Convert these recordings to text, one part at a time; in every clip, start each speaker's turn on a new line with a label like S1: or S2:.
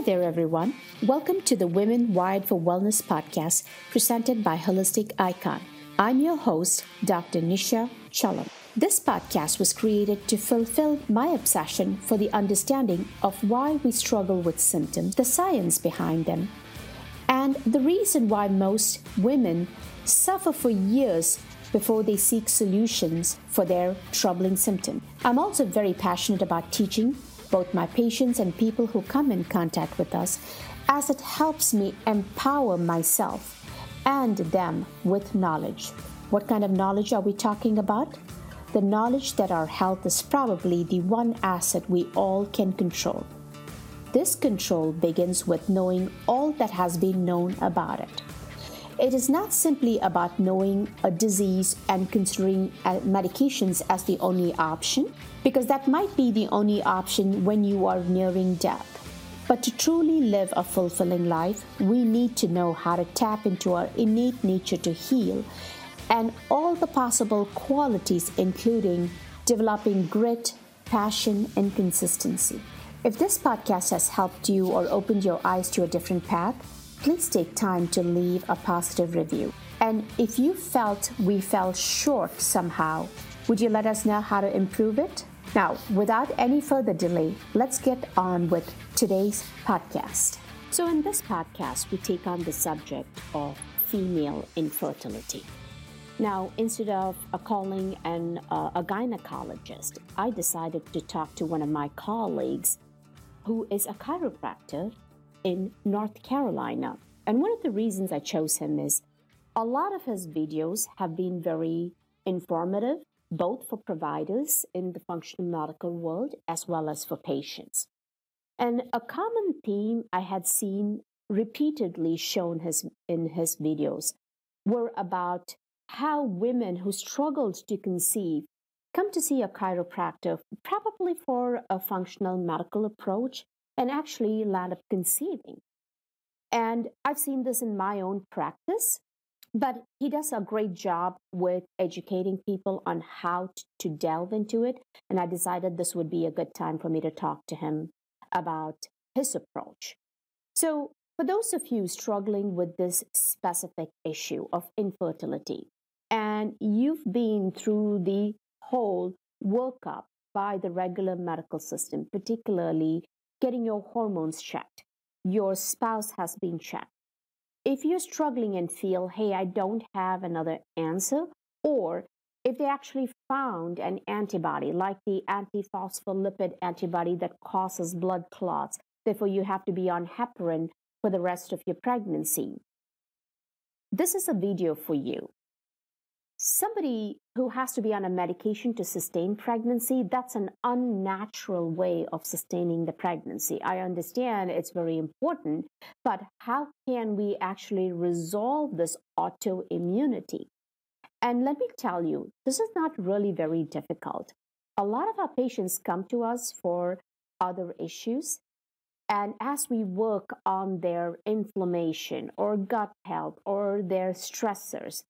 S1: Hi there, everyone. Welcome to the Women Wired for Wellness podcast presented by Holistic Icon. I'm your host, Dr. Nisha Chellam. This podcast was created to fulfill my obsession for the understanding of why we struggle with symptoms, the science behind them, and the reason why most women suffer for years before they seek solutions for their troubling symptom. I'm also very passionate about teaching both my patients and people who come in contact with us, as it helps me empower myself and them with knowledge. What kind of knowledge are we talking about? The knowledge that our health is probably the one asset we all can control. This control begins with knowing all that has been known about it. It is not simply about knowing a disease and considering uh, medications as the only option, because that might be the only option when you are nearing death. But to truly live a fulfilling life, we need to know how to tap into our innate nature to heal and all the possible qualities, including developing grit, passion, and consistency. If this podcast has helped you or opened your eyes to a different path, please take time to leave a positive review. And if you felt we fell short somehow, would you let us know how to improve it? Now, without any further delay, let's get on with today's podcast. So, in this podcast, we take on the subject of female infertility. Now, instead of calling an, uh, a gynecologist, I decided to talk to one of my colleagues who is a chiropractor in North Carolina. And one of the reasons I chose him is a lot of his videos have been very informative, both for providers in the functional medical world as well as for patients. And a common theme I had seen repeatedly shown his, in his videos were about how women who struggled to conceive come to see a chiropractor, probably for a functional medical approach, and actually land up conceiving. And I've seen this in my own practice, but he does a great job with educating people on how to delve into it. And I decided this would be a good time for me to talk to him about his approach. So, for those of you struggling with this specific issue of infertility, and you've been through the whole workup by the regular medical system, particularly getting your hormones checked. Your spouse has been checked. If you're struggling and feel, hey, I don't have another answer, or if they actually found an antibody like the antiphospholipid antibody that causes blood clots, therefore you have to be on heparin for the rest of your pregnancy. This is a video for you somebody who has to be on a medication to sustain pregnancy, that's an unnatural way of sustaining the pregnancy. I understand it's very important, but how can we actually resolve this autoimmunity? And let me tell you, this is not really very difficult. A lot of our patients come to us for other issues. And as we work on their inflammation or gut health or their stressors,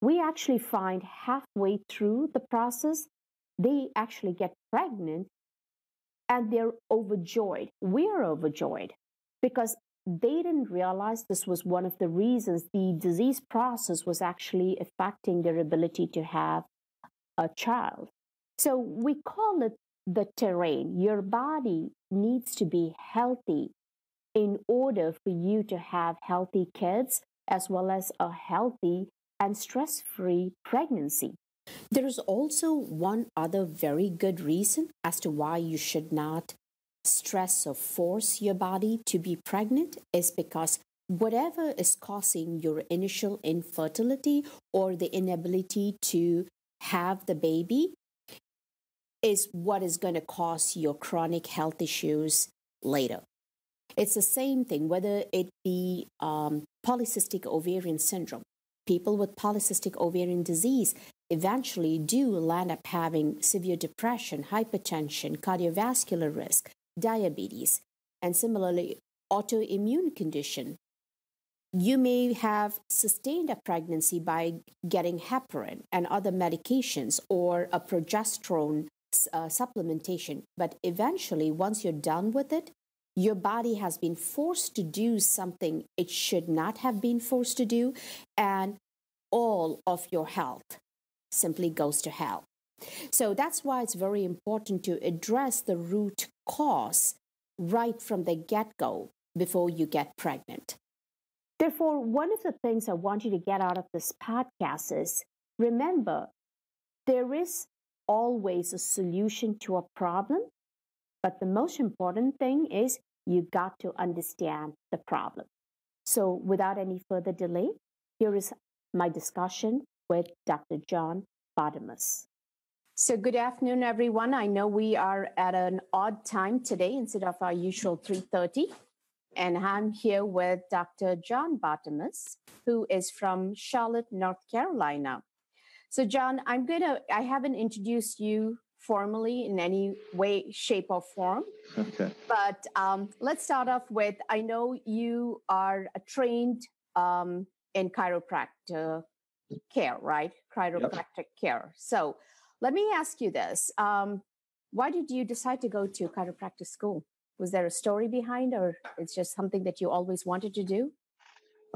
S1: we actually find halfway through the process, they actually get pregnant and they're overjoyed. We're overjoyed because they didn't realize this was one of the reasons the disease process was actually affecting their ability to have a child. So we call it the terrain. Your body needs to be healthy in order for you to have healthy kids as well as a healthy and stress free pregnancy. There is also one other very good reason as to why you should not stress or force your body to be pregnant is because whatever is causing your initial infertility or the inability to have the baby is what is going to cause your chronic health issues later. It's the same thing, whether it be um, polycystic ovarian syndrome people with polycystic ovarian disease eventually do land up having severe depression, hypertension, cardiovascular risk, diabetes, and similarly, autoimmune condition. You may have sustained a pregnancy by getting heparin and other medications or a progesterone uh, supplementation, but eventually, once you're done with it, your body has been forced to do something it should not have been forced to do, and all of your health simply goes to hell. So that's why it's very important to address the root cause right from the get go before you get pregnant. Therefore, one of the things I want you to get out of this podcast is remember, there is always a solution to a problem, but the most important thing is you got to understand the problem. So, without any further delay, here is my discussion with Dr. John Bartemus. So, good afternoon, everyone. I know we are at an odd time today instead of our usual 3:30, and I'm here with Dr. John Bartemus, who is from Charlotte, North Carolina. So, John, I'm gonna. I haven't introduced you formally in any way, shape, or form.
S2: Okay.
S1: But um, let's start off with I know you are trained um, in chiropractic care, right? Chiropractic yep. care. So let me ask you this. Um, why did you decide to go to chiropractic school? Was there a story behind, or it's just something that you always wanted to do?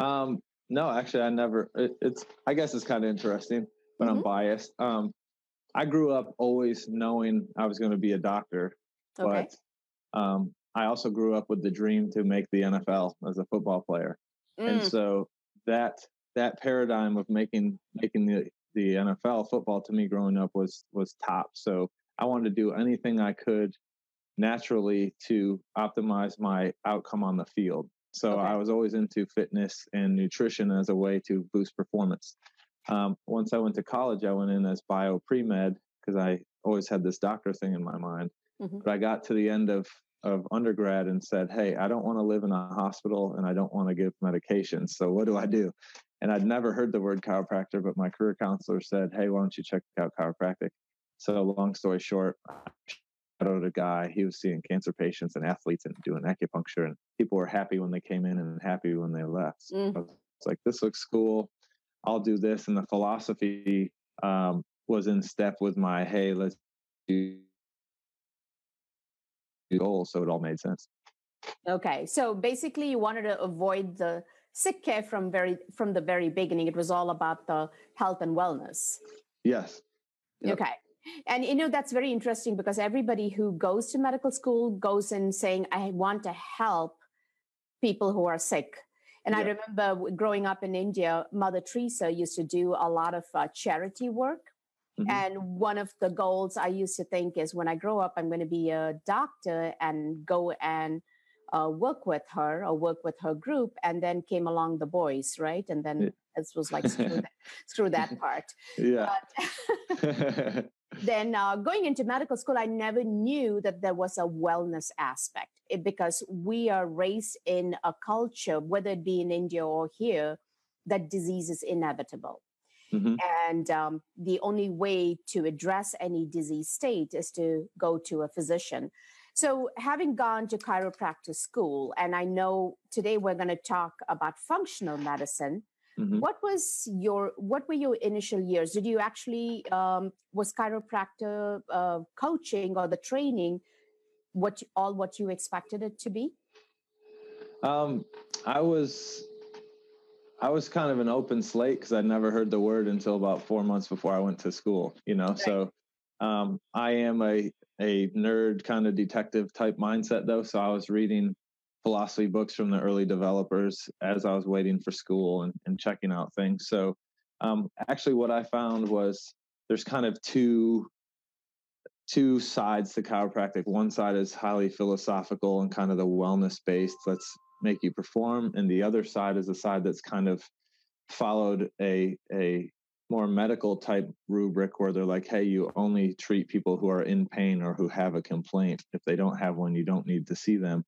S2: Um, no, actually, I never. It, it's. I guess it's kind of interesting, but mm-hmm. I'm biased. I grew up always knowing I was going to be a doctor, okay. but um, I also grew up with the dream to make the NFL as a football player, mm. and so that that paradigm of making making the the NFL football to me growing up was was top. So I wanted to do anything I could naturally to optimize my outcome on the field. So okay. I was always into fitness and nutrition as a way to boost performance. Um, once I went to college, I went in as bio pre med because I always had this doctor thing in my mind. Mm-hmm. But I got to the end of of undergrad and said, "Hey, I don't want to live in a hospital and I don't want to give medications. So what do I do?" And I'd never heard the word chiropractor, but my career counselor said, "Hey, why don't you check out chiropractic?" So long story short, I shadowed a guy. He was seeing cancer patients and athletes and doing acupuncture, and people were happy when they came in and happy when they left. So mm. It's like this looks cool. I'll do this. And the philosophy um, was in step with my, hey, let's do goal. So it all made sense.
S1: Okay. So basically you wanted to avoid the sick care from very from the very beginning. It was all about the health and wellness.
S2: Yes.
S1: Yep. Okay. And you know that's very interesting because everybody who goes to medical school goes in saying I want to help people who are sick and yeah. I remember growing up in India, Mother Teresa used to do a lot of uh, charity work. Mm-hmm. And one of the goals I used to think is when I grow up, I'm going to be a doctor and go and uh, work with her or work with her group. And then came along the boys, right? And then it was like screw, that, screw that part.
S2: Yeah.
S1: But, then uh, going into medical school, I never knew that there was a wellness aspect it, because we are raised in a culture, whether it be in India or here, that disease is inevitable. Mm-hmm. And um, the only way to address any disease state is to go to a physician. So, having gone to chiropractic school, and I know today we're going to talk about functional medicine, Mm-hmm. What was your what were your initial years? Did you actually um, was chiropractor uh, coaching or the training what all what you expected it to be?
S2: Um, I was I was kind of an open slate because I'd never heard the word until about four months before I went to school. You know, right. so um, I am a a nerd kind of detective type mindset though. So I was reading philosophy books from the early developers as I was waiting for school and, and checking out things. So, um, actually, what I found was there's kind of two two sides to chiropractic. One side is highly philosophical and kind of the wellness based. Let's make you perform, and the other side is a side that's kind of followed a a more medical type rubric where they're like, hey, you only treat people who are in pain or who have a complaint. If they don't have one, you don't need to see them.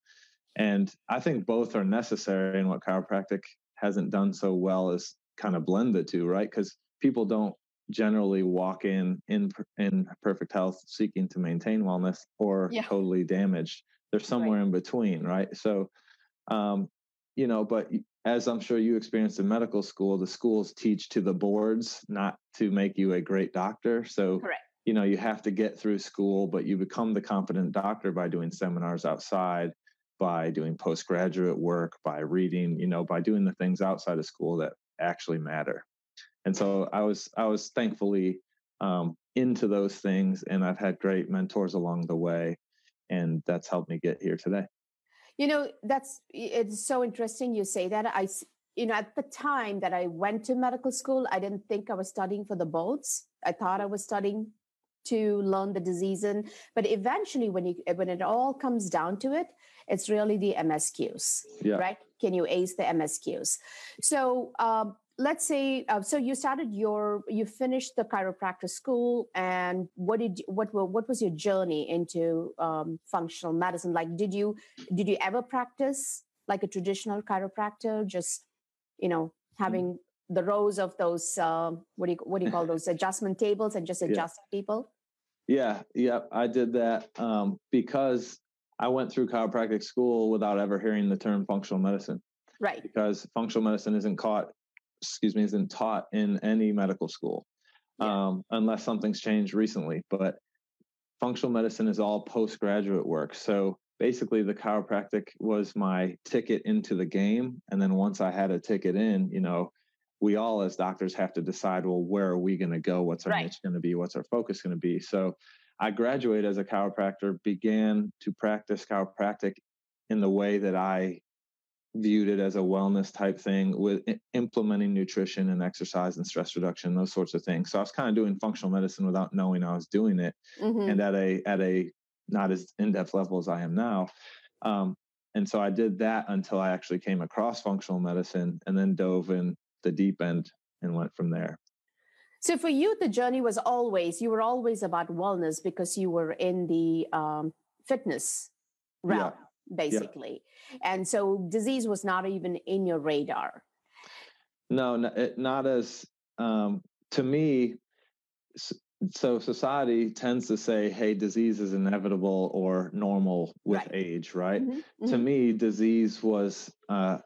S2: And I think both are necessary. And what chiropractic hasn't done so well is kind of blend the two, right? Because people don't generally walk in in in perfect health seeking to maintain wellness or yeah. totally damaged. They're somewhere right. in between, right? So, um, you know, but as I'm sure you experienced in medical school, the schools teach to the boards, not to make you a great doctor. So,
S1: Correct.
S2: you know, you have to get through school, but you become the competent doctor by doing seminars outside by doing postgraduate work, by reading, you know, by doing the things outside of school that actually matter. And so I was I was thankfully um, into those things, and I've had great mentors along the way, and that's helped me get here today.
S1: You know, that's it's so interesting you say that. I you know, at the time that I went to medical school, I didn't think I was studying for the boards. I thought I was studying to learn the disease in, but eventually when you when it all comes down to it, it's really the MCQs, yeah. right? Can you ace the MCQs? So um, let's say uh, so you started your you finished the chiropractic school and what did what were, what was your journey into um, functional medicine like did you did you ever practice like a traditional chiropractor just you know mm-hmm. having the rows of those uh, what do you what do you call those adjustment tables and just adjusting yeah. people
S2: yeah yeah i did that um, because i went through chiropractic school without ever hearing the term functional medicine
S1: right
S2: because functional medicine isn't caught excuse me, isn't taught in any medical school yeah. um, unless something's changed recently. But functional medicine is all postgraduate work. So basically, the chiropractic was my ticket into the game. And then once I had a ticket in, you know, we all as doctors have to decide, well, where are we going to go? What's our right. niche going to be? What's our focus going to be? So I graduated as a chiropractor, began to practice chiropractic in the way that I viewed it as a wellness type thing with implementing nutrition and exercise and stress reduction those sorts of things so i was kind of doing functional medicine without knowing i was doing it mm-hmm. and at a at a not as in-depth level as i am now um, and so i did that until i actually came across functional medicine and then dove in the deep end and went from there
S1: so for you the journey was always you were always about wellness because you were in the um, fitness realm yeah basically. Yeah. And so disease was not even in your radar.
S2: No, not as um, to me. So society tends to say, "Hey, disease is inevitable or normal with right. age." Right? Mm-hmm. Mm-hmm. To me, disease was uh,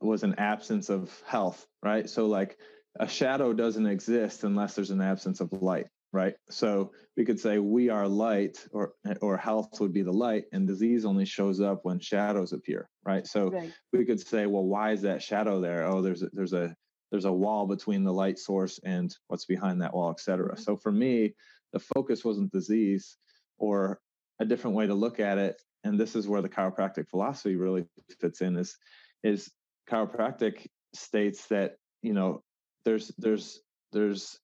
S2: was an absence of health. Right? So, like a shadow doesn't exist unless there's an absence of light right? So we could say we are light, or or health would be the light, and disease only shows up when shadows appear, right? So right. we could say, well, why is that shadow there? Oh, there's a, there's a there's a wall between the light source and what's behind that wall, et cetera. Mm-hmm. So for me, the focus wasn't disease, or a different way to look at it, and this is where the chiropractic philosophy really fits in. Is is chiropractic states that you know there's there's there's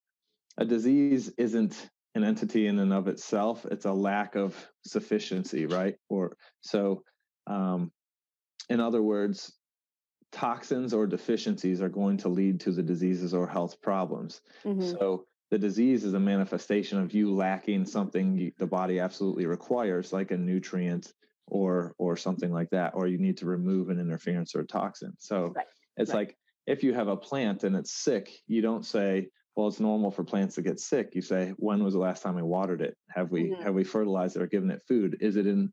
S2: a disease isn't an entity in and of itself it's a lack of sufficiency right or so um, in other words toxins or deficiencies are going to lead to the diseases or health problems mm-hmm. so the disease is a manifestation of you lacking something the body absolutely requires like a nutrient or or something like that or you need to remove an interference or a toxin so right. it's right. like if you have a plant and it's sick you don't say well it's normal for plants to get sick you say when was the last time i watered it have we mm-hmm. have we fertilized it or given it food is it in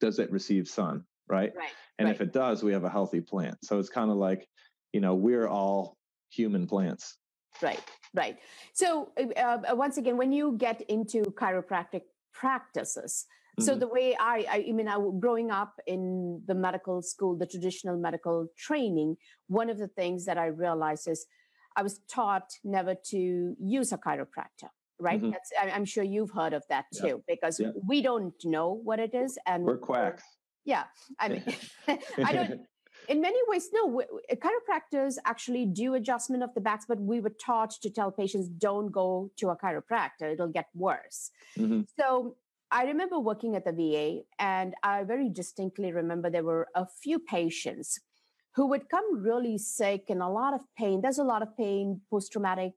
S2: does it receive sun right,
S1: right.
S2: and if it does we have a healthy plant so it's kind of like you know we're all human plants
S1: right right so uh, uh, once again when you get into chiropractic practices so mm-hmm. the way I, I, I mean, I growing up in the medical school, the traditional medical training, one of the things that I realized is I was taught never to use a chiropractor. Right. Mm-hmm. That's, I'm sure you've heard of that too, yeah. because yeah. we don't know what it is, and
S2: we're quacks.
S1: Yeah, I mean, I don't. In many ways, no. We, chiropractors actually do adjustment of the backs, but we were taught to tell patients don't go to a chiropractor; it'll get worse. Mm-hmm. So I remember working at the VA, and I very distinctly remember there were a few patients who would come really sick and a lot of pain. There's a lot of pain, post traumatic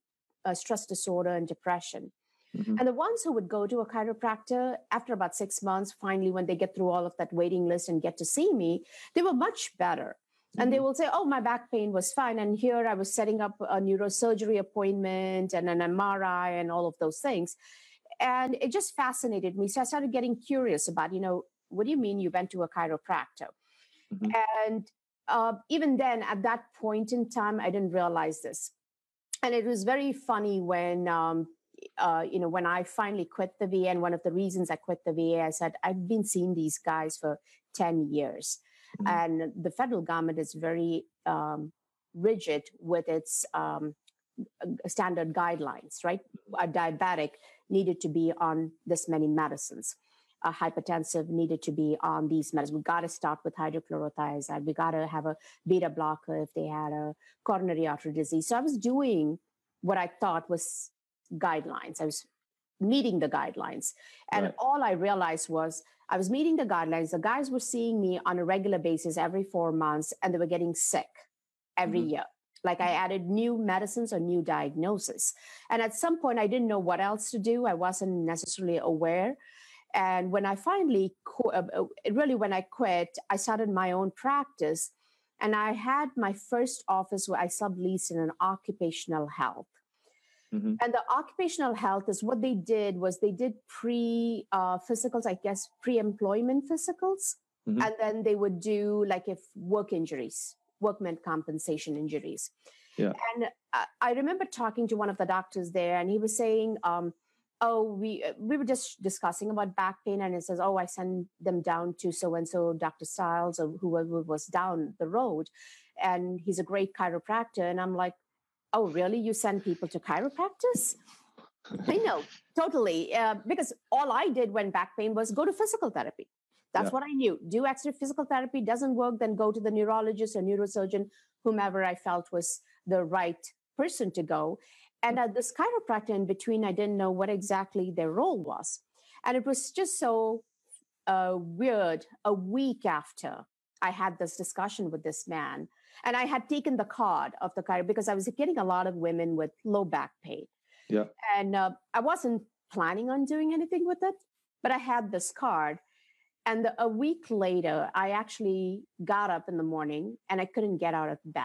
S1: uh, stress disorder, and depression. Mm-hmm. And the ones who would go to a chiropractor after about six months, finally, when they get through all of that waiting list and get to see me, they were much better. Mm-hmm. And they mm-hmm. will say, Oh, my back pain was fine. And here I was setting up a neurosurgery appointment and an MRI and all of those things. And it just fascinated me. So I started getting curious about, you know, what do you mean you went to a chiropractor? Mm-hmm. And uh, even then, at that point in time, I didn't realize this. And it was very funny when, um, uh, you know, when I finally quit the VA, and one of the reasons I quit the VA, I said, I've been seeing these guys for 10 years. mm-hmm. and the federal government is very um, rigid with its um, standard guidelines. Right, a diabetic needed to be on this many medicines. A hypertensive needed to be on these medicines. We got to start with hydrochlorothiazide. We got to have a beta blocker if they had a coronary artery disease. So I was doing what I thought was guidelines. I was meeting the guidelines. And right. all I realized was I was meeting the guidelines. The guys were seeing me on a regular basis every four months and they were getting sick every mm-hmm. year. Like I mm-hmm. added new medicines or new diagnosis. And at some point, I didn't know what else to do. I wasn't necessarily aware. And when I finally, uh, uh, really, when I quit, I started my own practice. And I had my first office where I subleased in an occupational health. Mm-hmm. And the occupational health is what they did was they did pre uh, physicals, I guess, pre employment physicals. Mm-hmm. And then they would do like if work injuries, workman compensation injuries. Yeah. And I, I remember talking to one of the doctors there, and he was saying, um, "Oh, we we were just discussing about back pain, and it says, oh, I send them down to so and so, Dr. Styles, or whoever was down the road, and he's a great chiropractor." And I'm like, oh, really? You send people to chiropractors? I know, totally. Uh, because all I did when back pain was go to physical therapy. That's yeah. what I knew. Do extra physical therapy doesn't work, then go to the neurologist or neurosurgeon, whomever I felt was the right person to go. And uh, this chiropractor in between, I didn't know what exactly their role was. And it was just so uh, weird. A week after I had this discussion with this man, and I had taken the card of the chiropractor because I was getting a lot of women with low back pain.
S2: Yeah.
S1: And uh, I wasn't planning on doing anything with it, but I had this card. And the, a week later, I actually got up in the morning and I couldn't get out of bed.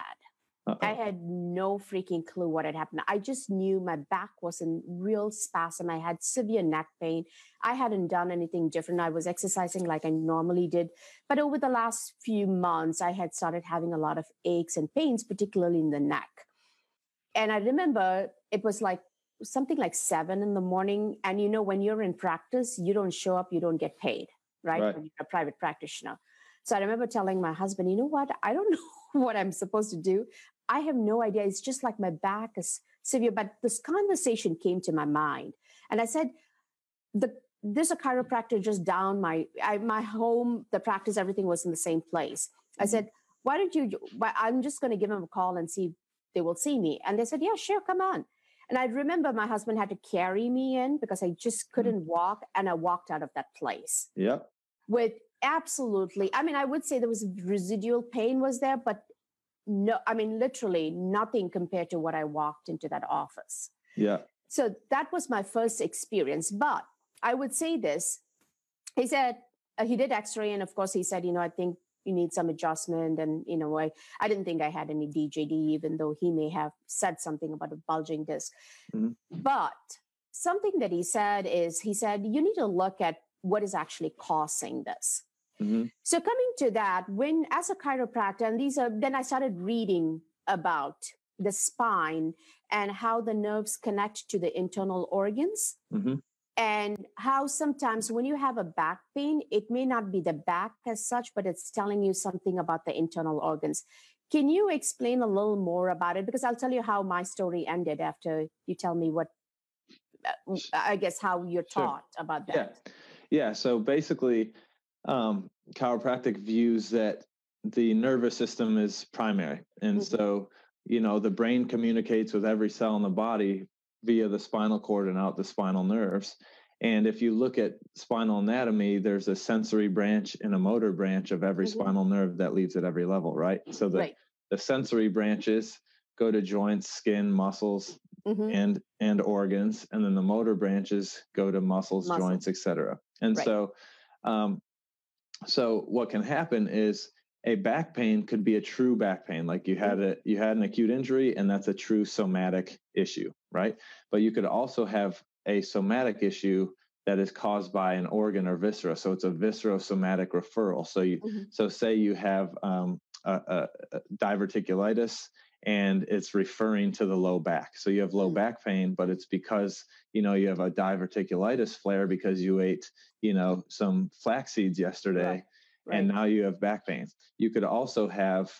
S1: Uh-oh. I had no freaking clue what had happened. I just knew my back was in real spasm. I had severe neck pain. I hadn't done anything different. I was exercising like I normally did. But over the last few months, I had started having a lot of aches and pains, particularly in the neck. And I remember it was like something like seven in the morning. And you know, when you're in practice, you don't show up, you don't get paid, right? right. When you're a private practitioner. So I remember telling my husband, you know what? I don't know what I'm supposed to do. I have no idea. It's just like my back is severe. But this conversation came to my mind. And I said, the there's a chiropractor just down my I, my home, the practice, everything was in the same place. I mm-hmm. said, why don't you I'm just going to give him a call and see if they will see me. And they said, yeah, sure, come on. And I remember my husband had to carry me in because I just mm-hmm. couldn't walk. And I walked out of that place.
S2: Yeah.
S1: With absolutely, I mean, I would say there was residual pain was there, but no, I mean, literally nothing compared to what I walked into that office.
S2: Yeah.
S1: So that was my first experience. But I would say this he said, uh, he did x ray, and of course, he said, you know, I think you need some adjustment. And, you know, I, I didn't think I had any DJD, even though he may have said something about a bulging disk. Mm-hmm. But something that he said is, he said, you need to look at what is actually causing this. Mm-hmm. So coming to that, when as a chiropractor, and these are then I started reading about the spine and how the nerves connect to the internal organs. Mm-hmm. And how sometimes when you have a back pain, it may not be the back as such, but it's telling you something about the internal organs. Can you explain a little more about it? Because I'll tell you how my story ended after you tell me what, uh, I guess, how you're taught sure. about that.
S2: Yeah. Yeah. So basically, um, chiropractic views that the nervous system is primary. And mm-hmm. so, you know, the brain communicates with every cell in the body via the spinal cord and out the spinal nerves. And if you look at spinal anatomy, there's a sensory branch and a motor branch of every mm-hmm. spinal nerve that leads at every level, right? So the, right. the sensory branches go to joints, skin, muscles, mm-hmm. and and organs, and then the motor branches go to muscles, Muscle. joints, etc. And right. so um, so what can happen is a back pain could be a true back pain like you had mm-hmm. a you had an acute injury and that's a true somatic issue right but you could also have a somatic issue that is caused by an organ or viscera so it's a viscerosomatic referral so you mm-hmm. so say you have um, a, a, a, diverticulitis and it's referring to the low back so you have low mm-hmm. back pain but it's because you know you have a diverticulitis flare because you ate you know some flax seeds yesterday right. and now you have back pain. You could also have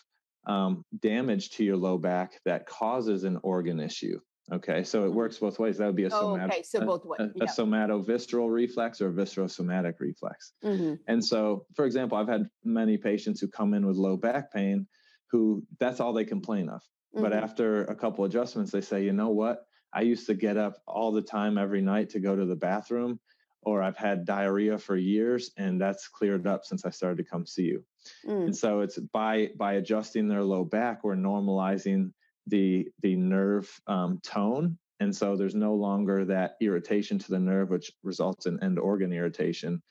S2: um, damage to your low back that causes an organ issue. Okay, so it mm-hmm. works both ways. That would be a,
S1: oh, okay. so both
S2: ways. a, a somatovisceral reflex or a viscerosomatic reflex. Mm-hmm. And so, for example, I've had many patients who come in with low back pain who that's all they complain of. Mm-hmm. But after a couple adjustments, they say, you know what? I used to get up all the time every night to go to the bathroom, or I've had diarrhea for years, and that's cleared up since I started to come see you. Mm. And so it's by by adjusting their low back, we're normalizing the the nerve um, tone, and so there's no longer that irritation to the nerve, which results in end organ irritation,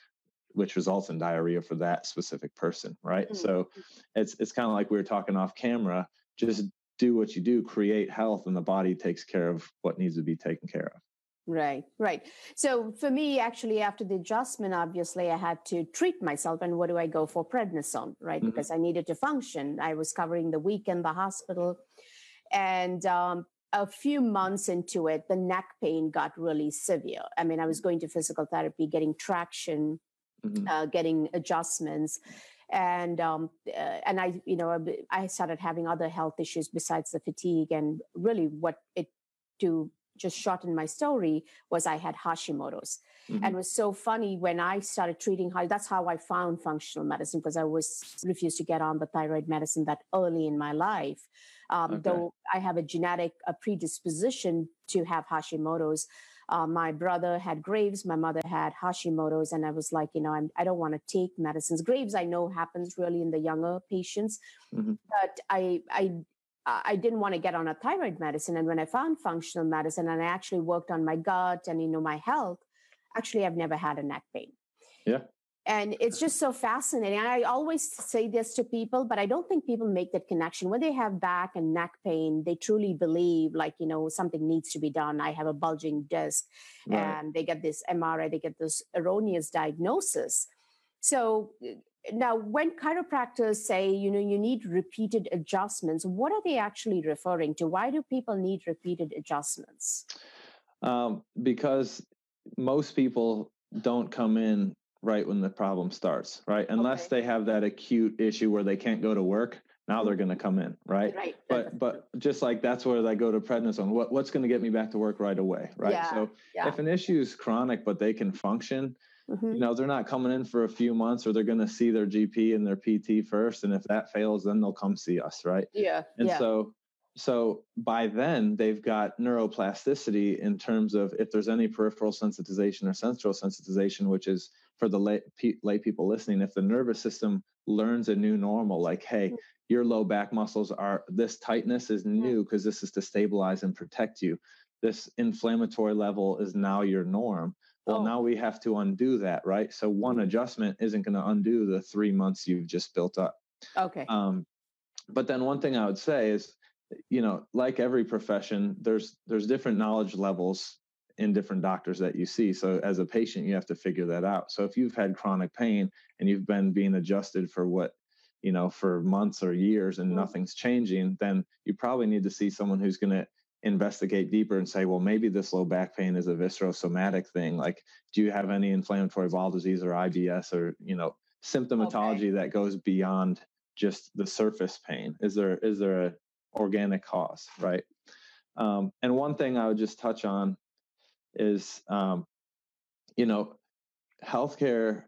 S2: which results in diarrhea for that specific person, right? Mm. So it's it's kind of like we were talking off camera. Just do what you do, create health, and the body takes care of what needs to be taken care of.
S1: Right, right. So for me, actually, after the adjustment, obviously, I had to treat myself. And what do I go for? Prednisone, right? Mm-hmm. Because I needed to function. I was covering the week in the hospital. And um, a few months into it, the neck pain got really severe. I mean, I was going to physical therapy, getting traction, mm-hmm. uh, getting adjustments and um, uh, and I you know I started having other health issues besides the fatigue and really what it to just shorten my story was I had Hashimoto's mm-hmm. and it was so funny when I started treating how that's how I found functional medicine because I was refused to get on the thyroid medicine that early in my life um, okay. though I have a genetic a predisposition to have Hashimoto's uh, my brother had Graves, my mother had Hashimoto's, and I was like, you know, I'm, I do not want to take medicines. Graves, I know happens really in the younger patients, mm-hmm. but I, I, I didn't want to get on a thyroid medicine. And when I found functional medicine, and I actually worked on my gut and you know my health, actually, I've never had a neck pain.
S2: Yeah
S1: and it's just so fascinating. I always say this to people but i don't think people make that connection. When they have back and neck pain they truly believe like you know something needs to be done. I have a bulging disc right. and they get this mri they get this erroneous diagnosis. So now when chiropractors say you know you need repeated adjustments what are they actually referring to? Why do people need repeated adjustments?
S2: Um, because most people don't come in right when the problem starts, right? Unless okay. they have that acute issue where they can't go to work, now they're going to come in, right?
S1: Right.
S2: But but just like that's where they go to prednisone. What what's going to get me back to work right away, right?
S1: Yeah.
S2: So
S1: yeah.
S2: if an issue is chronic but they can function, mm-hmm. you know, they're not coming in for a few months or they're going to see their GP and their PT first and if that fails then they'll come see us, right?
S1: Yeah.
S2: And
S1: yeah.
S2: so so by then they've got neuroplasticity in terms of if there's any peripheral sensitization or central sensitization which is for the lay, lay people listening, if the nervous system learns a new normal, like, hey, mm. your low back muscles are this tightness is new because this is to stabilize and protect you. This inflammatory level is now your norm. Well, oh. now we have to undo that, right? So one mm. adjustment isn't going to undo the three months you've just built up.
S1: Okay.
S2: Um, but then one thing I would say is, you know, like every profession, there's there's different knowledge levels in different doctors that you see. So as a patient, you have to figure that out. So if you've had chronic pain and you've been being adjusted for what, you know, for months or years and mm-hmm. nothing's changing, then you probably need to see someone who's going to investigate deeper and say, well, maybe this low back pain is a viscerosomatic thing. Like, do you have any inflammatory bowel disease or IBS or, you know, symptomatology okay. that goes beyond just the surface pain? Is there is there a organic cause, right? Um, and one thing I would just touch on is um, you know healthcare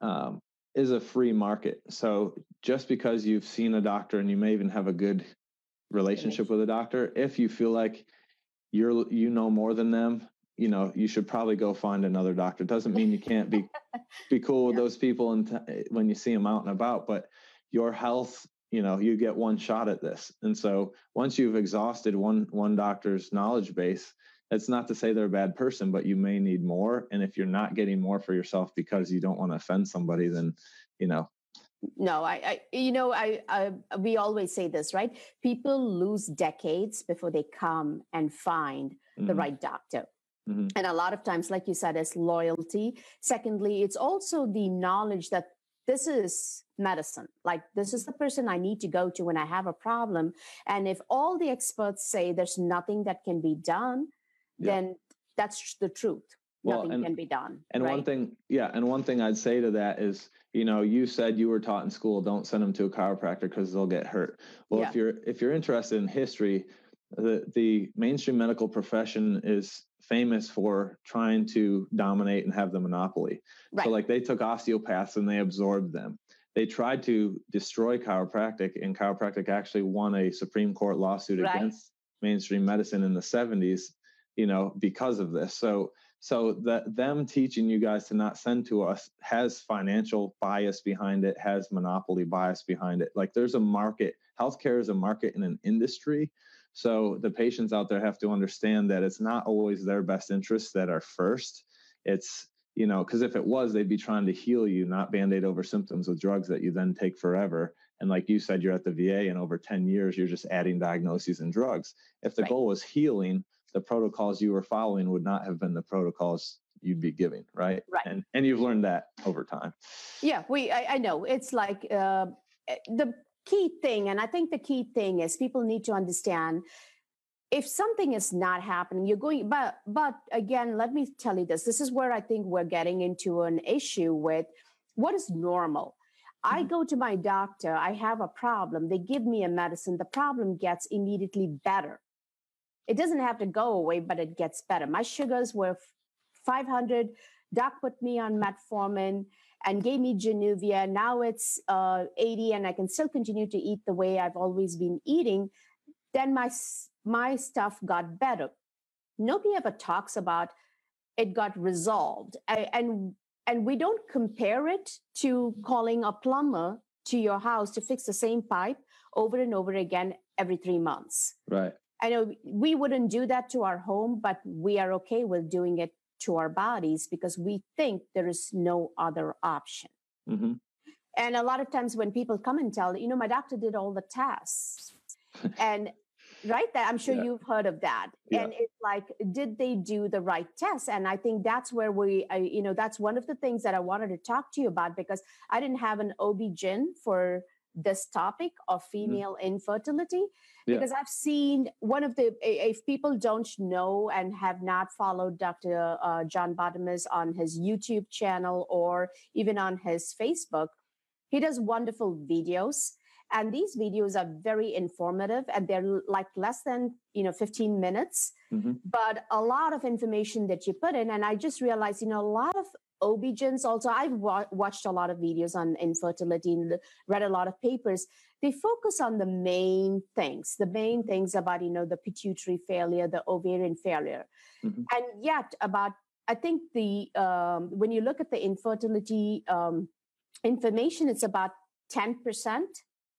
S2: um, is a free market. So just because you've seen a doctor and you may even have a good relationship with a doctor if you feel like you're you know more than them you know you should probably go find another doctor. Doesn't mean you can't be be cool with yeah. those people and t- when you see them out and about but your health you know you get one shot at this. And so once you've exhausted one one doctor's knowledge base that's not to say they're a bad person, but you may need more. And if you're not getting more for yourself because you don't want to offend somebody, then, you know.
S1: No, I, I you know, I, I, we always say this, right? People lose decades before they come and find mm-hmm. the right doctor. Mm-hmm. And a lot of times, like you said, it's loyalty. Secondly, it's also the knowledge that this is medicine. Like, this is the person I need to go to when I have a problem. And if all the experts say there's nothing that can be done, yeah. then that's the truth. Well, Nothing and, can be done.
S2: And
S1: right?
S2: one thing, yeah, and one thing I'd say to that is you know you said you were taught in school don't send them to a chiropractor because they'll get hurt well yeah. if you're if you're interested in history the the mainstream medical profession is famous for trying to dominate and have the monopoly right. so like they took osteopaths and they absorbed them they tried to destroy chiropractic and chiropractic actually won a supreme court lawsuit right. against mainstream medicine in the 70s you know because of this so so that them teaching you guys to not send to us has financial bias behind it, has monopoly bias behind it. Like there's a market, healthcare is a market in an industry. So the patients out there have to understand that it's not always their best interests that are first. It's, you know, because if it was, they'd be trying to heal you, not band aid over symptoms with drugs that you then take forever. And like you said, you're at the VA and over 10 years, you're just adding diagnoses and drugs. If the right. goal was healing, the protocols you were following would not have been the protocols you'd be giving right?
S1: Right.
S2: And and you've learned that over time.
S1: Yeah we i, I know. It's like uh, eh, the key thing and i think the key thing is people need to understand if something is not happening you're going but but again let me tell you this this is where i think we're getting into an issue with what is normal. I mm-hmm. go to my doctor, I have a problem, they give me a medicine, the problem gets immediately better. It doesn't have to go away, but it gets better. My sugars were 500. Doc put me on metformin and gave me Januvia. Now it's uh, 80, and I can still continue to eat the way I've always been eating. Then my my stuff got better. Nobody ever talks about it got resolved, I, and and we don't compare it to calling a plumber to your house to fix the same pipe over and over again every three months.
S2: Right.
S1: I know we wouldn't do that to our home, but we are okay with doing it to our bodies because we think there is no other option. Mm-hmm. And a lot of times when people come and tell, you know, my doctor did all the tests. and right that i'm sure yeah. you've heard of that yeah. and it's like did they do the right tests and i think that's where we uh, you know that's one of the things that i wanted to talk to you about because i didn't have an ob-gyn for this topic of mm-hmm. female mm-hmm. infertility yeah. because I've seen one of the if people don't know and have not followed Dr. Uh, John Bartemus on his YouTube channel or even on his Facebook, he does wonderful videos and these videos are very informative and they're like less than you know 15 minutes mm-hmm. but a lot of information that you put in and i just realized you know a lot of OB-GYNs also, I've wa- watched a lot of videos on infertility and read a lot of papers. They focus on the main things, the main things about, you know, the pituitary failure, the ovarian failure. Mm-hmm. And yet about, I think the, um, when you look at the infertility um, information, it's about 10%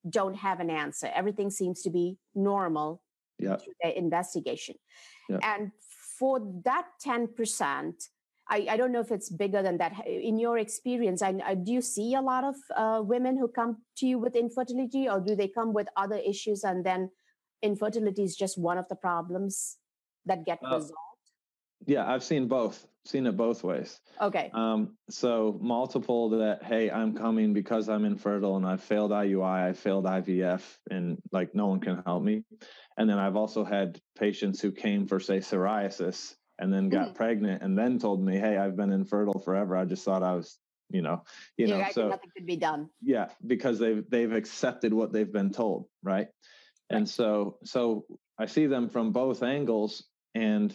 S1: don't have an answer. Everything seems to be normal
S2: yeah.
S1: through the investigation. Yeah. And for that 10%, I, I, don't know if it's bigger than that. In your experience, I, I, do you see a lot of uh, women who come to you with infertility, or do they come with other issues and then infertility is just one of the problems that get uh, resolved?
S2: Yeah, I've seen both. Seen it both ways.
S1: Okay.
S2: Um, so multiple that hey, I'm coming because I'm infertile and I failed IUI, I failed IVF, and like no one can help me. And then I've also had patients who came for say psoriasis and then got mm. pregnant and then told me, "Hey, I've been infertile forever. I just thought I was, you know, you yeah, know."
S1: so nothing could be done.
S2: Yeah, because they've they've accepted what they've been told, right? right? And so so I see them from both angles, and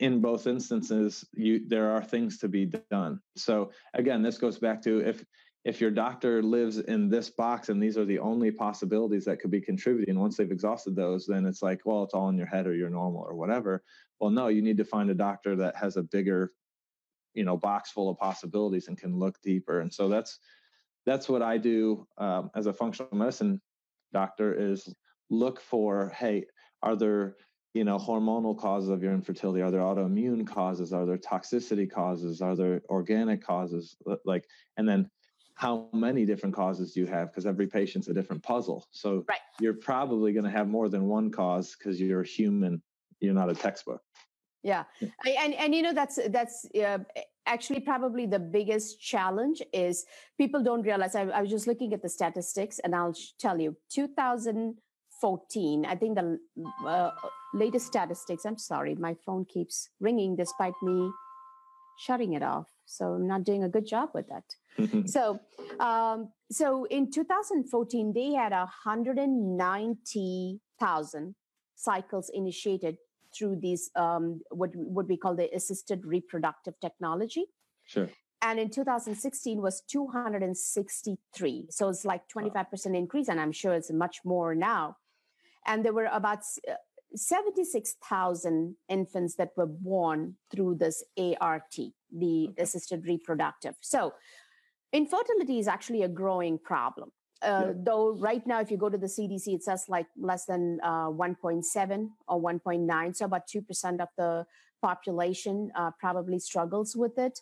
S2: in both instances, you there are things to be done. So again, this goes back to if if your doctor lives in this box and these are the only possibilities that could be contributing once they've exhausted those then it's like well it's all in your head or you're normal or whatever well no you need to find a doctor that has a bigger you know box full of possibilities and can look deeper. And so that's that's what i do um, as a functional medicine doctor is look for hey are there you know hormonal causes of your infertility? Are there autoimmune causes? Are there toxicity causes? Are there organic causes? Like and then how many different causes do you have? Because every patient's a different puzzle. So
S1: right.
S2: you're probably going to have more than one cause because you're a human you're not a textbook
S1: yeah. And and you know that's that's uh, actually probably the biggest challenge is people don't realize I, I, was just looking at the statistics and i'll tell you 2014 i think the uh, latest statistics i'm sorry my phone keeps ringing despite me shutting it off. So i'm not doing a good job with that so um, so in 2014 they had 190000 cycles initiated through these um, what what we call the assisted reproductive technology
S2: sure
S1: and in 2016 was 263 so it's like 25% increase and i'm sure it's much more now and there were about uh, 76,000 infants that were born through this ART, the okay. assisted reproductive. So, infertility is actually a growing problem. Uh. Though right now, if you go to the CDC, it says like less than uh, 1.7 or 1.9, so about 2% of the population uh, probably struggles with it.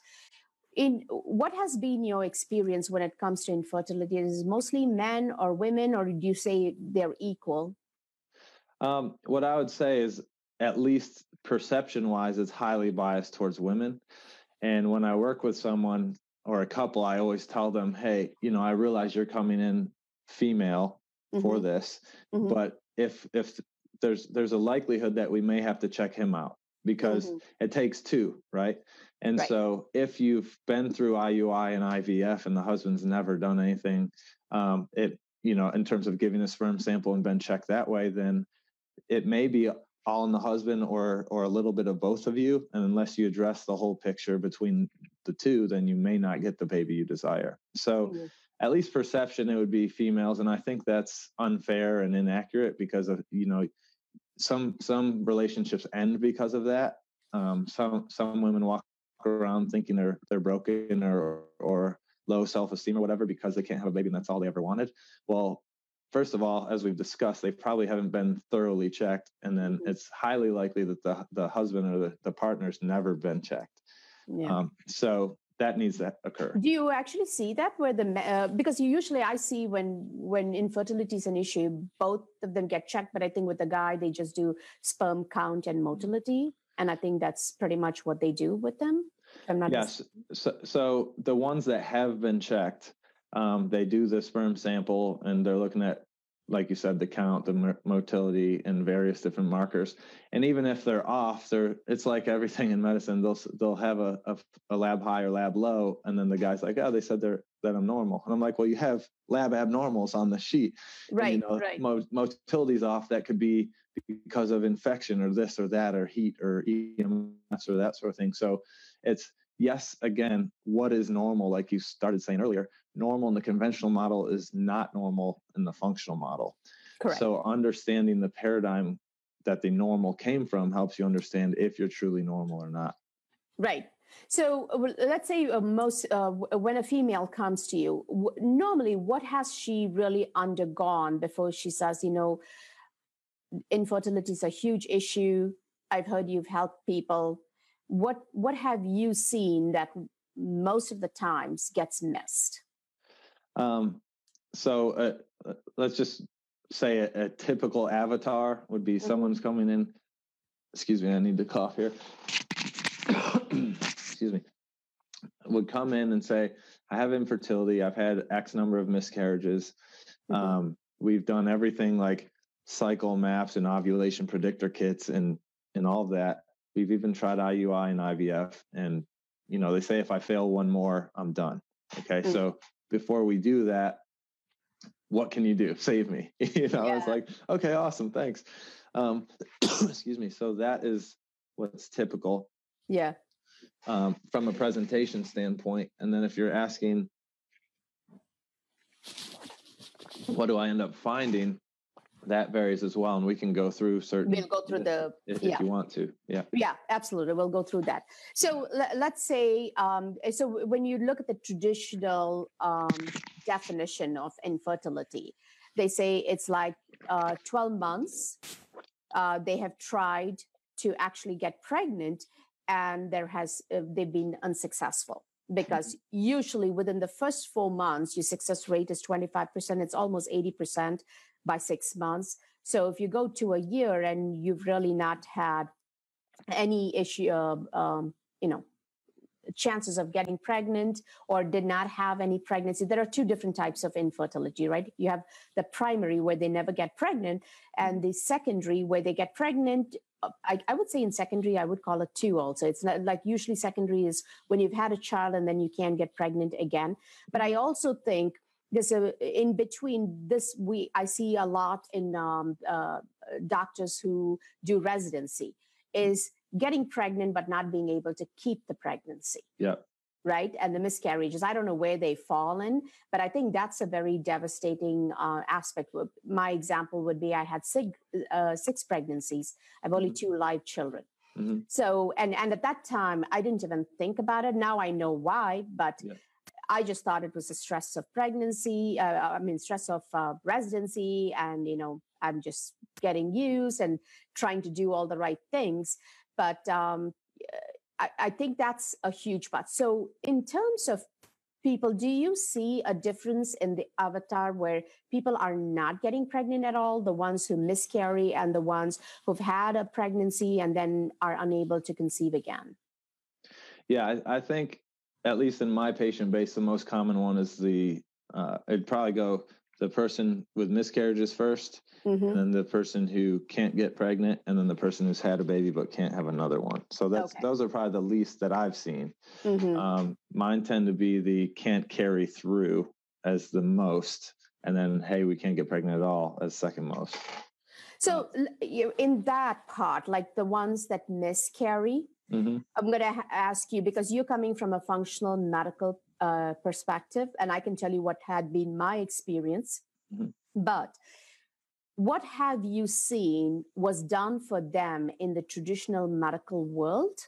S1: In what has been your experience when it comes to infertility? Is mostly men or women, or do you say they're equal?
S2: Um, what I would say is, at least perception wise, it's highly biased towards women. And when I work with someone or a couple, I always tell them, hey, you know, I realize you're coming in female mm-hmm. for this, mm-hmm. but if if there's there's a likelihood that we may have to check him out because mm-hmm. it takes two, right? And right. so if you've been through IUI and IVF and the husband's never done anything, um, it you know, in terms of giving a sperm sample and been checked that way, then it may be all in the husband or or a little bit of both of you and unless you address the whole picture between the two then you may not get the baby you desire so mm-hmm. at least perception it would be females and i think that's unfair and inaccurate because of you know some some relationships end because of that um, some some women walk around thinking they're they're broken or or low self-esteem or whatever because they can't have a baby and that's all they ever wanted well first of all, as we've discussed, they probably haven't been thoroughly checked. And then mm-hmm. it's highly likely that the, the husband or the, the partner's never been checked. Yeah. Um, so that needs to occur.
S1: Do you actually see that where the, uh, because you usually I see when, when infertility is an issue, both of them get checked, but I think with the guy, they just do sperm count and motility. And I think that's pretty much what they do with them.
S2: I'm not yes. So, so the ones that have been checked, um, they do the sperm sample and they're looking at like you said the count the motility and various different markers. And even if they're off they're it's like everything in medicine. They'll they'll have a, a, a lab high or lab low and then the guy's like oh they said they're that i'm normal. And i'm like well you have lab abnormals on the sheet
S1: right
S2: and, you know,
S1: right.
S2: mo- motility's off. That could be because of infection or this or that or heat or ems or that sort of thing. So it's yes, again, what is normal, like you started saying earlier, normal in the conventional model is not normal in the functional model.
S1: Correct.
S2: So understanding the paradigm that the normal came from helps you understand if you're truly normal or not.
S1: Right. So uh, let's say uh, most uh, when a female comes to you, w- normally what has she really undergone before she says, you know, infertility is a huge issue. I've heard you've helped people what what have you seen that most of the times gets missed
S2: um, so uh, uh, let's just say a, a, typical avatar would be mm-hmm. someone's coming in excuse me i need to cough here excuse me would come in and say i have infertility i've had x number of miscarriages mm-hmm. um, we've done everything like cycle maps and ovulation predictor kits and and all of that We've even tried IUI and IVF, and you know they say if I fail one more, I'm done. Okay, mm-hmm. so before we do that, what can you do? Save me. you know, yeah. it's like okay, awesome, thanks. Um, excuse me. So that is what's typical.
S1: Yeah.
S2: Um, from a presentation standpoint, and then if you're asking, what do I end up finding? That varies as well and we can go through certain
S1: we'll go through the
S2: if, yeah. if you want to yeah.
S1: Yeah absolutely we'll go through that. So let's say um, so when you look at the traditional um, definition of infertility they say it's like uh, 12 months uh, they have tried to actually get pregnant and there has uh, they've been unsuccessful. Because usually within the first four months your success rate is 25% it's almost 80% by six months. So if you go to a year and you've really not had any issue, of, um, you know, chances of getting pregnant or did not have any pregnancy. There are two different types of infertility, right? You have the primary where they never get pregnant, and the secondary where they get pregnant. Uh, I, I would say in secondary, I would call it two also. It's not like usually secondary is when you've had a child and then you can't get pregnant again. But I also think there's a in between this we i see a lot in um, uh, doctors who do residency is getting pregnant but not being able to keep the pregnancy.
S2: Yeah.
S1: Right. And the miscarriages, I don't know where they fall in, but I think that's a very devastating uh, aspect. My example would be I had six, uh, six pregnancies. I've only mm-hmm. two live children. Mm-hmm. So, and, and at that time, I didn't even think about it. Now I know why, but yeah. I just thought it was the stress of pregnancy. Uh, I mean, stress of uh, residency, and you know, I'm just getting used and trying to do all the right things. But um, I, I think that's a huge part. So, in terms of people, do you see a difference in the avatar where people are not getting pregnant at all, the ones who miscarry and the ones who've had a pregnancy and then are unable to conceive again?
S2: Yeah, I, I think, at least in my patient base, the most common one is the, uh, it'd probably go the person with miscarriages 1st mm-hmm. and then the person who can't get pregnant, and then the person who's had a baby but can't have another one. So that's okay. those are probably the least that I've seen. Mm-hmm. Um, mine tend to be the can't carry through as the most, and then hey, we can't get pregnant at all as second most.
S1: So in that part, like the ones that miscarry, mm-hmm. I'm going to ask you because you're coming from a functional medical uh, perspective, and I can tell you what had been my experience. Mm-hmm. But what have you seen was done for them in the traditional medical world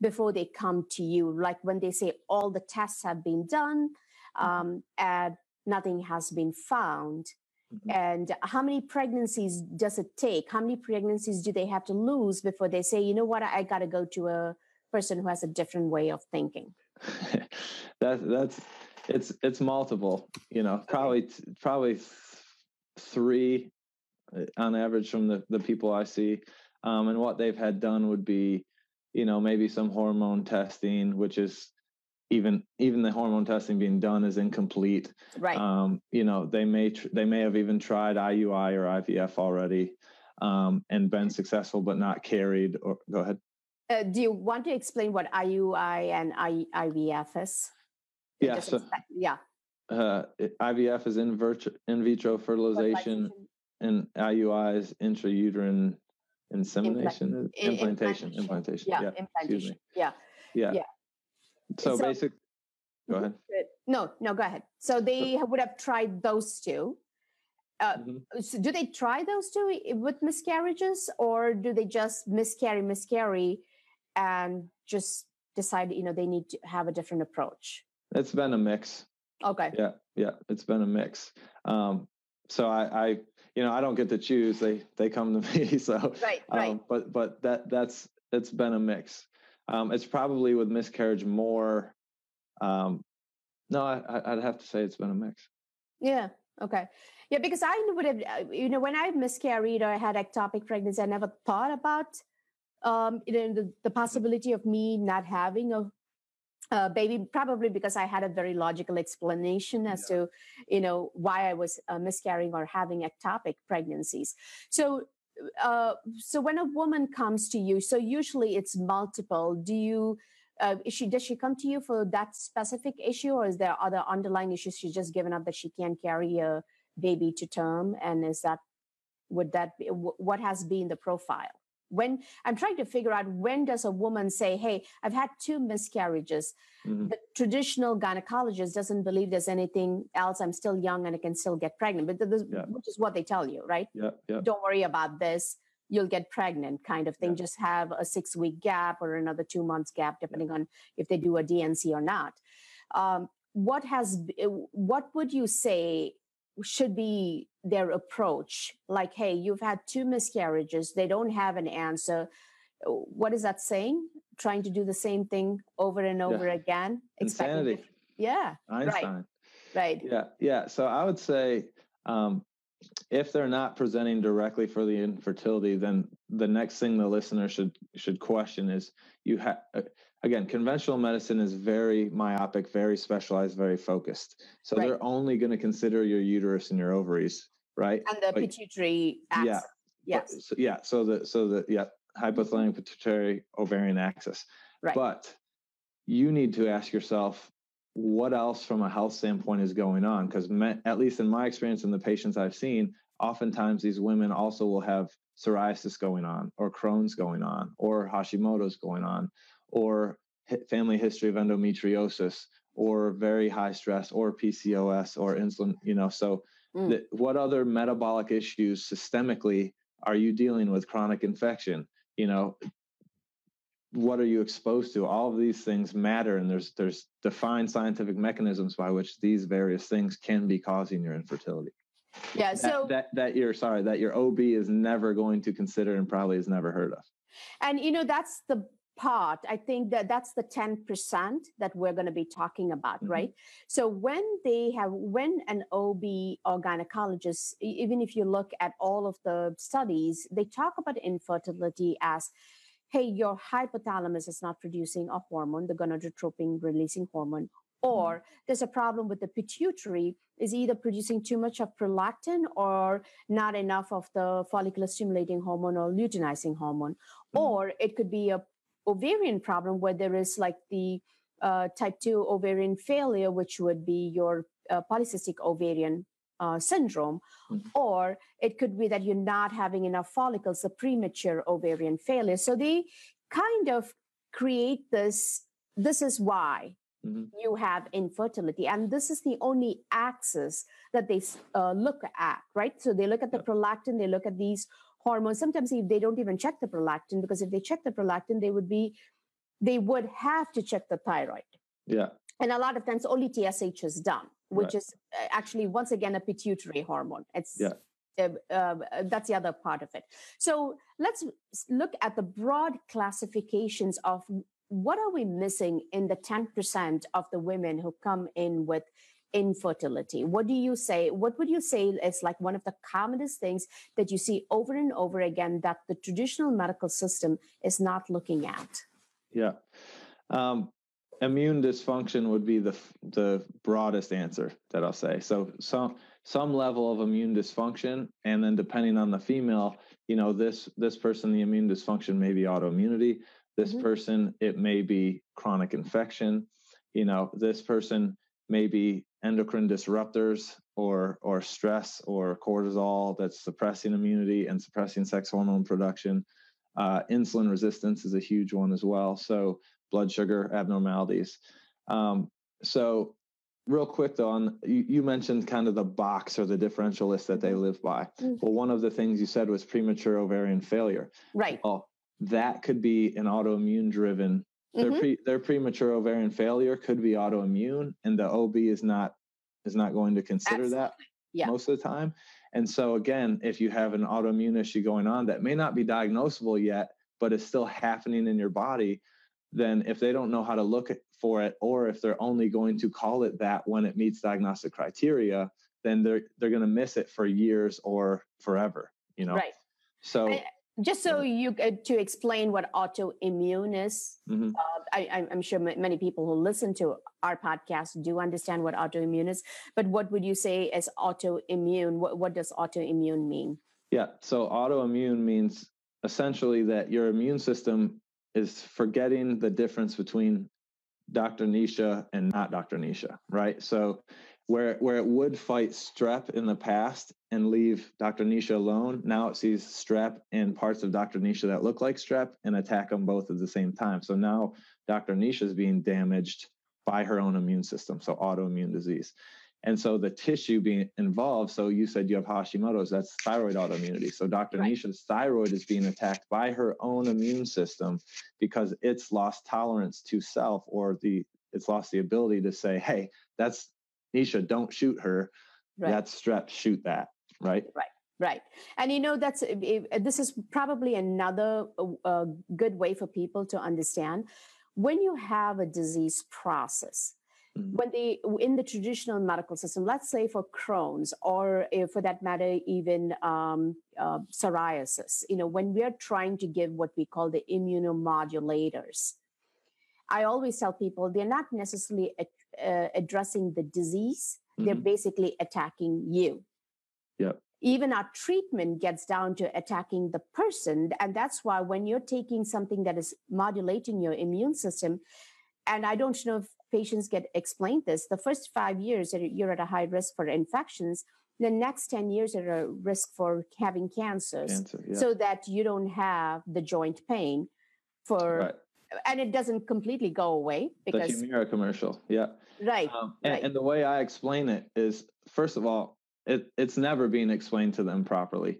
S1: before they come to you? Like when they say all the tests have been done mm-hmm. um, and nothing has been found. Mm-hmm. And how many pregnancies does it take? How many pregnancies do they have to lose before they say, you know what, I got to go to a person who has a different way of thinking?
S2: that that's it's it's multiple. You know, probably probably three uh, on average from the the people I see, um, and what they've had done would be, you know, maybe some hormone testing, which is even even the hormone testing being done is incomplete.
S1: Right.
S2: Um, you know, they may tr- they may have even tried IUI or IVF already, um, and been successful but not carried. Or go ahead.
S1: Uh, do you want to explain what IUI and I, IVF is?
S2: Yeah. So,
S1: yeah.
S2: Uh, IVF is in, vitro, in vitro fertilization, and IUI is intrauterine insemination, Impla- implantation, implantation.
S1: Yeah, yeah. implantation.
S2: Yeah. yeah. Yeah. So, so basic. Go ahead.
S1: No, no, go ahead. So they would have tried those two. Uh, mm-hmm. so do they try those two with miscarriages, or do they just miscarry, miscarry, and just decide you know they need to have a different approach
S2: it's been a mix
S1: okay
S2: yeah yeah it's been a mix um so i i you know i don't get to choose they they come to me so
S1: right right
S2: um, but but that that's it's been a mix um it's probably with miscarriage more um no I, i'd have to say it's been a mix.
S1: Yeah okay. Yeah because i would have uh, you know when i miscarried or i had ectopic pregnancy i never thought about um, you know, the, the possibility of me not having a uh, baby probably because i had a very logical explanation as yeah. to you know why i was uh, miscarrying or having ectopic pregnancies. So uh, so when a woman comes to you so usually it's multiple do you uh, is she does she come to you for that specific issue or is there other underlying issues she's just given up that she can't carry a baby to term? And is that would that be what has been the profile when i'm trying to figure out when does a woman say hey i've had two miscarriages mm-hmm. the traditional gynecologist doesn't believe there's anything else i'm still young and i can still get pregnant but this, yeah. which is what they tell you right
S2: yeah, yeah.
S1: don't worry about this you'll get pregnant kind of thing yeah. just have a six week gap or another two months gap depending on if they do a dnc or not um, what has what would you say should be their approach. Like hey you've had two miscarriages. They don't have an answer. What is that saying? Trying to do the same thing over and over yeah. again
S2: insanity.
S1: yeah
S2: einstein.
S1: Right. right
S2: yeah yeah. So i would say um, if they're not presenting directly for the infertility then the next thing the listener should should question is you have uh, again, conventional medicine is very myopic, very specialized, very focused. So right. they're only going to consider your uterus and your ovaries, right?
S1: And the pituitary axis. Yeah. Yes.
S2: So, yeah. So the so the yeah mm-hmm. hypothalamic pituitary ovarian axis. Right. But you need to ask yourself what else from a health standpoint is going on because at least in my experience in the patients I've seen, oftentimes these women also will have psoriasis going on or Crohn's going on or Hashimoto's going on or family history of endometriosis or very high stress or PCOS or insulin, you know. So, mm. the, what other metabolic issues systemically are you dealing with chronic infection? You know, what are you exposed to? All of these things matter, and there's there's defined scientific mechanisms by which these various things can be causing your infertility.
S1: Yeah. So
S2: that, that, that your sorry that your OB is never going to consider and probably has never heard of.
S1: And you know that's the part i think that that's the 10% that we're going to be talking about mm-hmm. right so when they have when an ob or gynecologist even if you look at all of the studies they talk about infertility as hey your hypothalamus is not producing a hormone the gonadotropin releasing hormone mm-hmm. or mm-hmm. there's a problem with the pituitary is either producing too much of prolactin or not enough of the follicular stimulating hormone or luteinizing hormone mm-hmm. or it could be a ovarian problem where there is like the uh, type 2 ovarian failure, which would be your uh, polycystic ovarian uh, syndrome, mm-hmm. or it could be that you're not having enough follicles, the premature ovarian failure. So they kind of create this this is why mm-hmm. you have infertility. And this is the only axis that they uh, look at, right? So they look at the prolactin, they look at these hormones. Sometimes they don't even check the prolactin because if they check the prolactin, they would be they would have to check the thyroid.
S2: Yeah.
S1: And a lot of times only TSH is done, which right. is uh, actually once again a pituitary hormone. It's yeah. Uh, uh, that's the other part of it. So let's look at the broad classifications of what are we missing in the 10% of the women who come in with infertility. What do you say what would you say is like one of the commonest things that you see over and over again that the traditional medical system is not looking at?
S2: Yeah. Um, immune dysfunction would be the the broadest answer that i'll say. So some some level of immune dysfunction and then depending on the female you know this this person the immune dysfunction may be autoimmunity. This mm-hmm. person it may be chronic infection. You know this person may be endocrine disruptors or or stress or cortisol that's suppressing immunity and suppressing sex hormone production. Uh, insulin resistance is a huge one as well. So blood sugar abnormalities. Um, so real quick though, on you, you, mentioned kind of the box or the differential list that they live by. Mm-hmm. Well, one of the things you said was premature ovarian failure.
S1: Right.
S2: Well, that could be an autoimmune driven their mm-hmm. pre, their premature ovarian failure could be autoimmune, and the OB is not is not going to consider Absolutely. that yeah. most of the time. And so again, if you have an autoimmune issue going on that may not be diagnosable yet, but is still happening in your body, then if they don't know how to look for it, or if they're only going to call it that when it meets diagnostic criteria, then they're they're going to miss it for years or forever. You know,
S1: right?
S2: So.
S1: I, just so you uh, to explain what autoimmune is, mm-hmm. uh, I, am sure many people who listen to our podcast do understand what autoimmune is. But what would you say is autoimmune? What, what does autoimmune mean?
S2: Yeah, so autoimmune means essentially that your immune system is forgetting the difference between Dr. Nisha and not Dr. Nisha, right? So where where it would fight strep in the past and leave Dr. Nisha alone, now it sees strep and parts of Dr. Nisha that look like strep and attack them both at the same time. So now Dr. Nisha is being damaged by her own immune system, so autoimmune disease. And so the tissue being involved, so you said you have Hashimoto's, that's thyroid autoimmunity. So Dr. Right. Nisha's thyroid is being attacked by her own immune system because it's lost tolerance to self or the it's lost the ability to say, hey, that's Nisha, don't shoot her. Right. That's strep, shoot that. Right.
S1: Right. Right. And you know, that's this is probably another uh, good way for people to understand when you have a disease process. Mm-hmm. When they in the traditional medical system, let's say for Crohn's or for that matter, even um, uh, psoriasis, you know, when we are trying to give what we call the immunomodulators, I always tell people they're not necessarily uh, addressing the disease, mm-hmm. they're basically attacking you.
S2: Yep.
S1: Even our treatment gets down to attacking the person. And that's why when you're taking something that is modulating your immune system, and I don't know if patients get explained this, the first five years you're at a high risk for infections, the next 10 years are a risk for having cancers Cancer, yeah. so that you don't have the joint pain for right. And it doesn't completely go away
S2: because the Humira commercial yeah
S1: right,
S2: um,
S1: and, right.
S2: and the way i explain it is first of all it, it's never being explained to them properly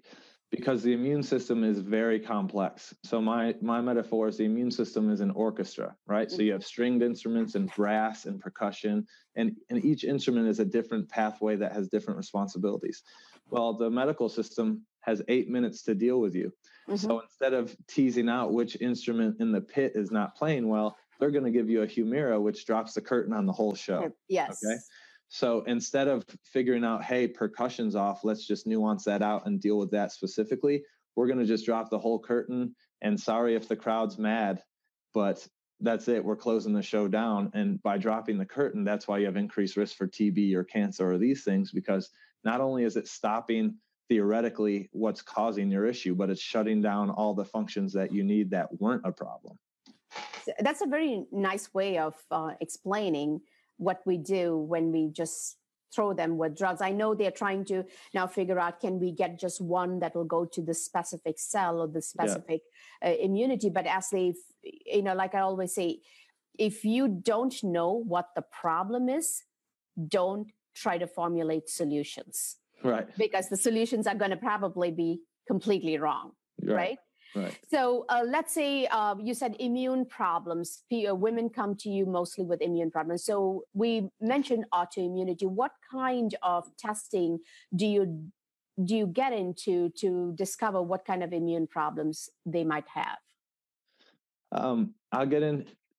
S2: because the immune system is very complex. So my my metaphor is the immune system is an orchestra, right? So you have mm-hmm. stringed instruments and brass and percussion, and, and each instrument is a different pathway that has different responsibilities. Well, the medical system has eight minutes to deal with you. Mm-hmm. So instead of teasing out which instrument in the pit is not playing well, they're going to give you a Humira, which drops the curtain on the whole show.
S1: Yes.
S2: Okay. So instead of figuring out, hey, percussion's off, let's just nuance that out and deal with that specifically. We're going to just drop the whole curtain. And sorry if the crowd's mad, but that's it. We're closing the show down. And by dropping the curtain, that's why you have increased risk for TB or cancer or these things, because not only is it stopping theoretically what's causing your issue, but it's shutting down all the functions that you need that weren't a problem.
S1: That's a very nice way of uh, explaining what we do when we just throw them with drugs. I know they're trying to now figure out can we get just one that will go to the specific cell or the specific yeah. uh, immunity. But as they, you know, like I always say, if you don't know what the problem is, don't try to formulate solutions.
S2: Right.
S1: Because the solutions are going to probably be completely wrong. Right. right?
S2: Right.
S1: So uh, let's say uh, you said immune problems. Uh, women come to you mostly with immune problems. So we mentioned autoimmunity. What kind of testing do you do you get into to discover what kind of immune problems they might have?
S2: Um, I'll get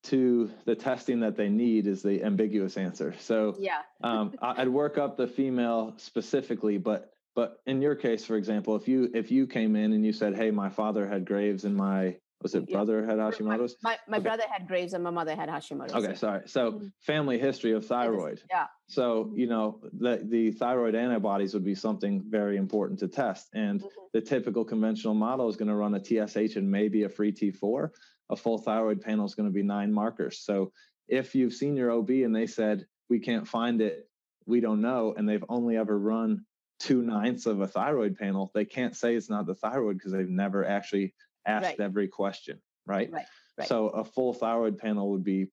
S2: into the testing that they need is the ambiguous answer. So
S1: yeah,
S2: um, I'd work up the female specifically, but but in your case, for example, if you if you came in and you said, "Hey, my father had Graves and my was it brother had Hashimoto's?"
S1: My, my, my okay. brother had Graves and my mother had Hashimoto's.
S2: Okay, sorry. So mm-hmm. family history of thyroid.
S1: Yeah.
S2: So mm-hmm. you know the the thyroid antibodies would be something very important to test, and mm-hmm. the typical conventional model is going to run a TSH and maybe a free T4. A full thyroid panel is going to be nine markers. So if you've seen your OB and they said we can't find it, we don't know, and they've only ever run two ninths of a thyroid panel, they can't say it's not the thyroid because they've never actually asked right. every question, right?
S1: Right. right?
S2: So a full thyroid panel would be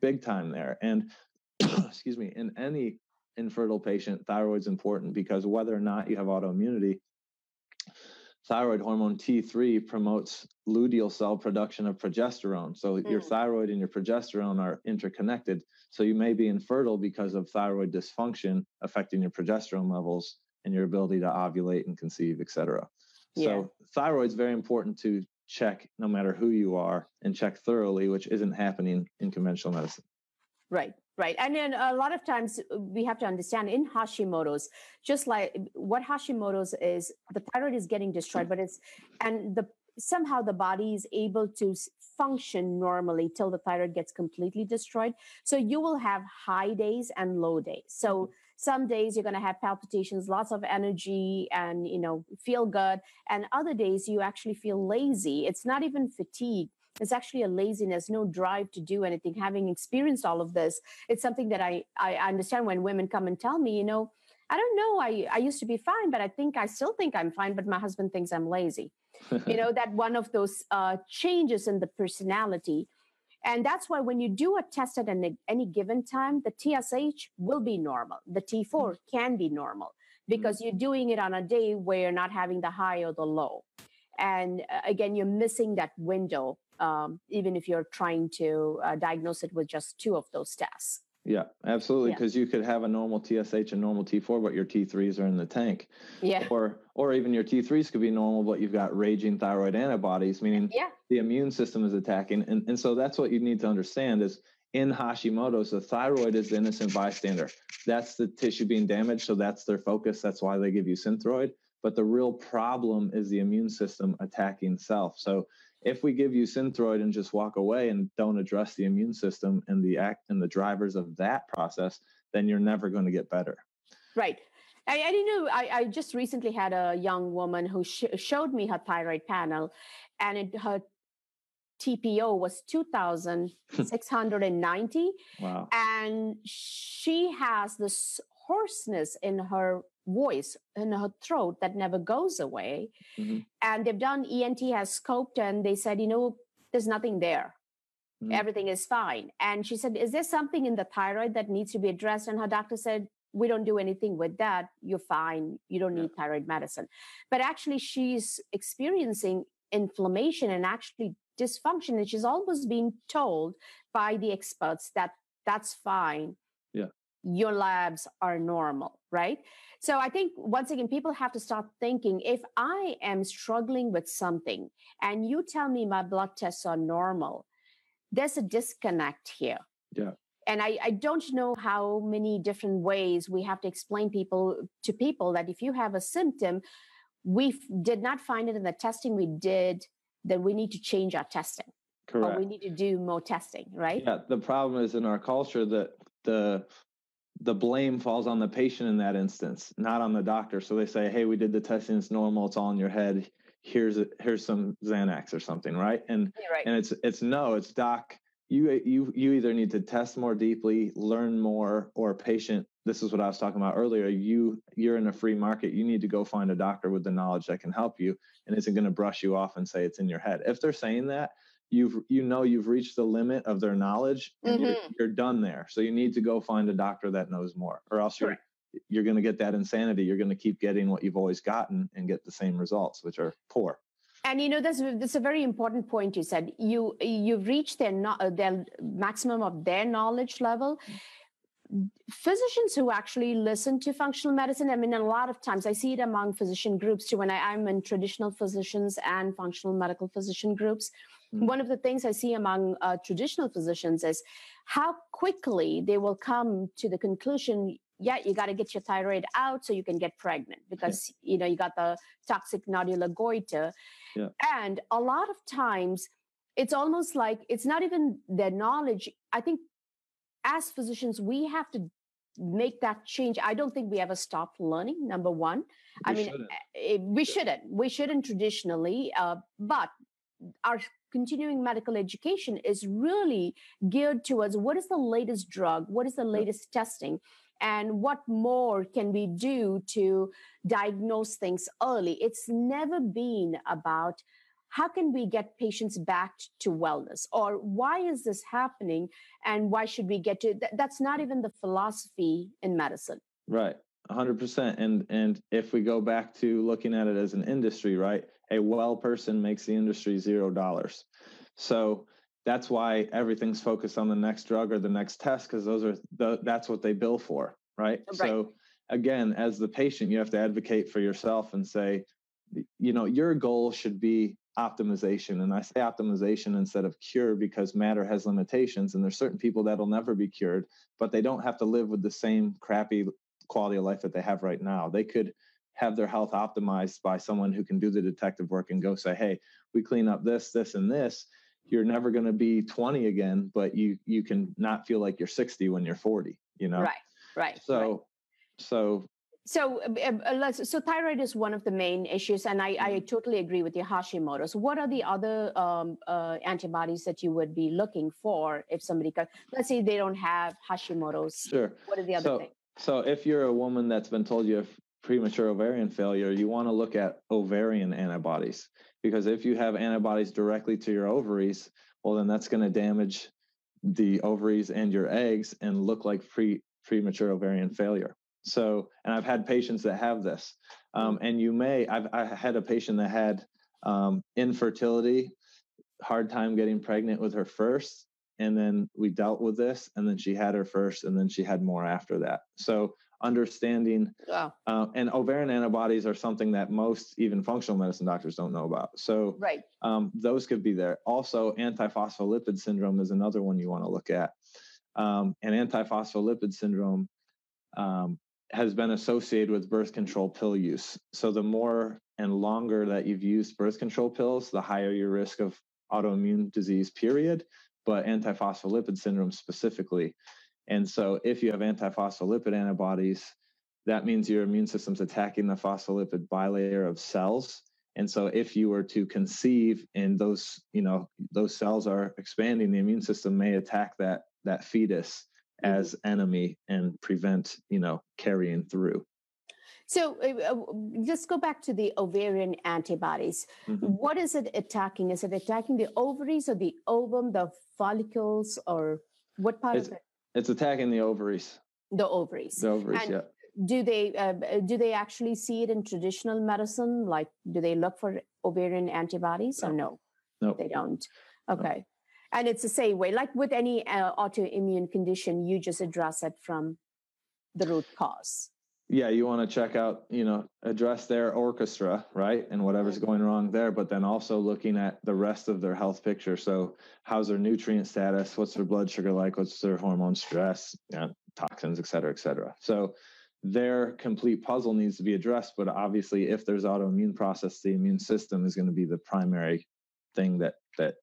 S2: big time there. And excuse me, in any infertile patient, thyroid's important because whether or not you have autoimmunity, thyroid hormone T3 promotes luteal cell production of progesterone. So mm. your thyroid and your progesterone are interconnected. So you may be infertile because of thyroid dysfunction affecting your progesterone levels and your ability to ovulate and conceive, et cetera. Yeah. So thyroid's very important to check no matter who you are and check thoroughly, which isn't happening in conventional medicine.
S1: Right, right. And then a lot of times uh, we have to understand in Hashimoto's, just like what Hashimoto's is, the thyroid is getting destroyed, but it's, and the somehow the body is able to function normally till the thyroid gets completely destroyed. So you will have high days and low days. So some days you're going to have palpitations lots of energy and you know feel good and other days you actually feel lazy it's not even fatigue it's actually a laziness no drive to do anything having experienced all of this it's something that i i understand when women come and tell me you know i don't know i i used to be fine but i think i still think i'm fine but my husband thinks i'm lazy you know that one of those uh, changes in the personality and that's why when you do a test at any, any given time, the TSH will be normal. The T4 mm-hmm. can be normal because mm-hmm. you're doing it on a day where you're not having the high or the low. And uh, again, you're missing that window, um, even if you're trying to uh, diagnose it with just two of those tests.
S2: Yeah, absolutely. Because yeah. you could have a normal TSH and normal T4, but your T3s are in the tank.
S1: Yeah.
S2: Or or even your T3s could be normal, but you've got raging thyroid antibodies, meaning
S1: yeah.
S2: the immune system is attacking. And, and so that's what you need to understand is in Hashimoto's, the thyroid is the innocent bystander. That's the tissue being damaged. So that's their focus. That's why they give you Synthroid. But the real problem is the immune system attacking self. So if we give you synthroid and just walk away and don't address the immune system and the act and the drivers of that process, then you're never going to get better.
S1: Right. I, I didn't know. I, I just recently had a young woman who sh- showed me her thyroid panel, and it, her TPO was 2,690.
S2: wow.
S1: And she has this hoarseness in her voice, in her throat that never goes away. Mm-hmm. And they've done ENT has scoped and they said, you know, there's nothing there. Mm-hmm. Everything is fine. And she said, Is there something in the thyroid that needs to be addressed? And her doctor said, we don't do anything with that. You're fine. You don't need thyroid medicine. But actually, she's experiencing inflammation and actually dysfunction and she's almost being told by the experts that that's fine
S2: yeah
S1: your labs are normal right so i think once again people have to start thinking if i am struggling with something and you tell me my blood tests are normal there's a disconnect here
S2: yeah
S1: and I, I don't know how many different ways we have to explain people to people that if you have a symptom we did not find it in the testing we did then we need to change our testing.
S2: Correct.
S1: Or we need to do more testing, right?
S2: Yeah. The problem is in our culture that the the blame falls on the patient in that instance, not on the doctor. So they say, "Hey, we did the testing; it's normal. It's all in your head. Here's a, here's some Xanax or something, right?" And
S1: right.
S2: and it's it's no, it's doc. You you you either need to test more deeply, learn more, or patient this is what I was talking about earlier. You you're in a free market. You need to go find a doctor with the knowledge that can help you and isn't going to brush you off and say it's in your head. If they're saying that, you've you know you've reached the limit of their knowledge and mm-hmm. you're, you're, done there. So you need to go find a doctor that knows more, or else you're you're going to get that insanity. You're going to keep getting what you've always gotten and get the same results, which are poor.
S1: And you know that's that's a very important point you said. You you've reached their not their maximum of their knowledge level physicians who actually listen to functional medicine i mean a lot of times i see it among physician groups too when I, am in traditional physicians and functional medical physician groups mm-hmm. one of the things i see among uh, traditional physicians is how quickly they will come to the conclusion yeah you got to get your thyroid out so you can get pregnant because yeah. you know you got the toxic nodular goiter
S2: yeah.
S1: and a lot of times it's almost like it's not even their knowledge i think as physicians, we have to make that change. I don't think we ever stop learning. Number one, we I mean, shouldn't. Eh, we shouldn't. We shouldn't traditionally, uh, but our continuing medical education is really geared towards what is the latest drug, what is the latest testing, and what more can we do to diagnose things early. It's never been about how can we get patients back to wellness or why is this happening and why should we get to that's not even the philosophy in medicine
S2: right 100% and and if we go back to looking at it as an industry right a well person makes the industry zero dollars so that's why everything's focused on the next drug or the next test because those are the, that's what they bill for right? right so again as the patient you have to advocate for yourself and say you know your goal should be optimization. And I say optimization instead of cure because matter has limitations. And there's certain people that'll never be cured, but they don't have to live with the same crappy quality of life that they have right now. They could have their health optimized by someone who can do the detective work and go say, hey, we clean up this, this, and this. You're never going to be 20 again, but you you can not feel like you're 60 when you're 40. You know,
S1: right, right.
S2: So,
S1: right.
S2: so
S1: so, uh, uh so thyroid is one of the main issues, and I, I mm-hmm. totally agree with you. Hashimoto's. What are the other um, uh, antibodies that you would be looking for if somebody could? Let's say they don't have Hashimoto's.
S2: Sure.
S1: What are the other
S2: so,
S1: things?
S2: So, if you're a woman that's been told you have premature ovarian failure, you want to look at ovarian antibodies because if you have antibodies directly to your ovaries, well, then that's going to damage the ovaries and your eggs and look like pre premature ovarian failure. So, and I've had patients that have this, um, mm. and you may. I've I had a patient that had um, infertility, hard time getting pregnant with her first, and then we dealt with this, and then she had her first, and then she had more after that. So understanding
S1: wow.
S2: uh, and ovarian antibodies are something that most even functional medicine doctors don't know about so
S1: right
S2: um, those could be there also antiphospholipid syndrome is another one you want to look at um, and antiphospholipid syndrome um, has been associated with birth control pill use. So the more and longer that you've used birth control pills, the higher your risk of autoimmune disease, period, but antiphospholipid syndrome specifically. And so, if you have antiphospholipid antibodies, that means your immune system's attacking the phospholipid bilayer of cells. And so, if you were to conceive and those, you know, those cells are expanding, the immune system may attack that that fetus mm-hmm. as enemy and prevent, you know, carrying through.
S1: So uh, uh let's go back to the ovarian antibodies. Mm-hmm. What is it attacking? Is it attacking the ovaries or the ovum, the follicles, or what part
S2: it's,
S1: of it?
S2: It's attacking the ovaries.
S1: The ovaries.
S2: The ovaries, and yeah.
S1: Do they uh, do they actually see it in traditional medicine? Like, do they look for ovarian antibodies no. or no?
S2: No,
S1: they don't. Okay. No. And it's the same way, like with any uh, autoimmune condition, you just address it from the root cause
S2: yeah, you want to check out, you know, address their orchestra, right? And whatever's going wrong there, but then also looking at the rest of their health picture. So, how's their nutrient status? What's their blood sugar like? What's their hormone stress, you know, toxins, et cetera, et cetera. So, their complete puzzle needs to be addressed. But obviously, if there's autoimmune process, the immune system is going to be the primary thing that that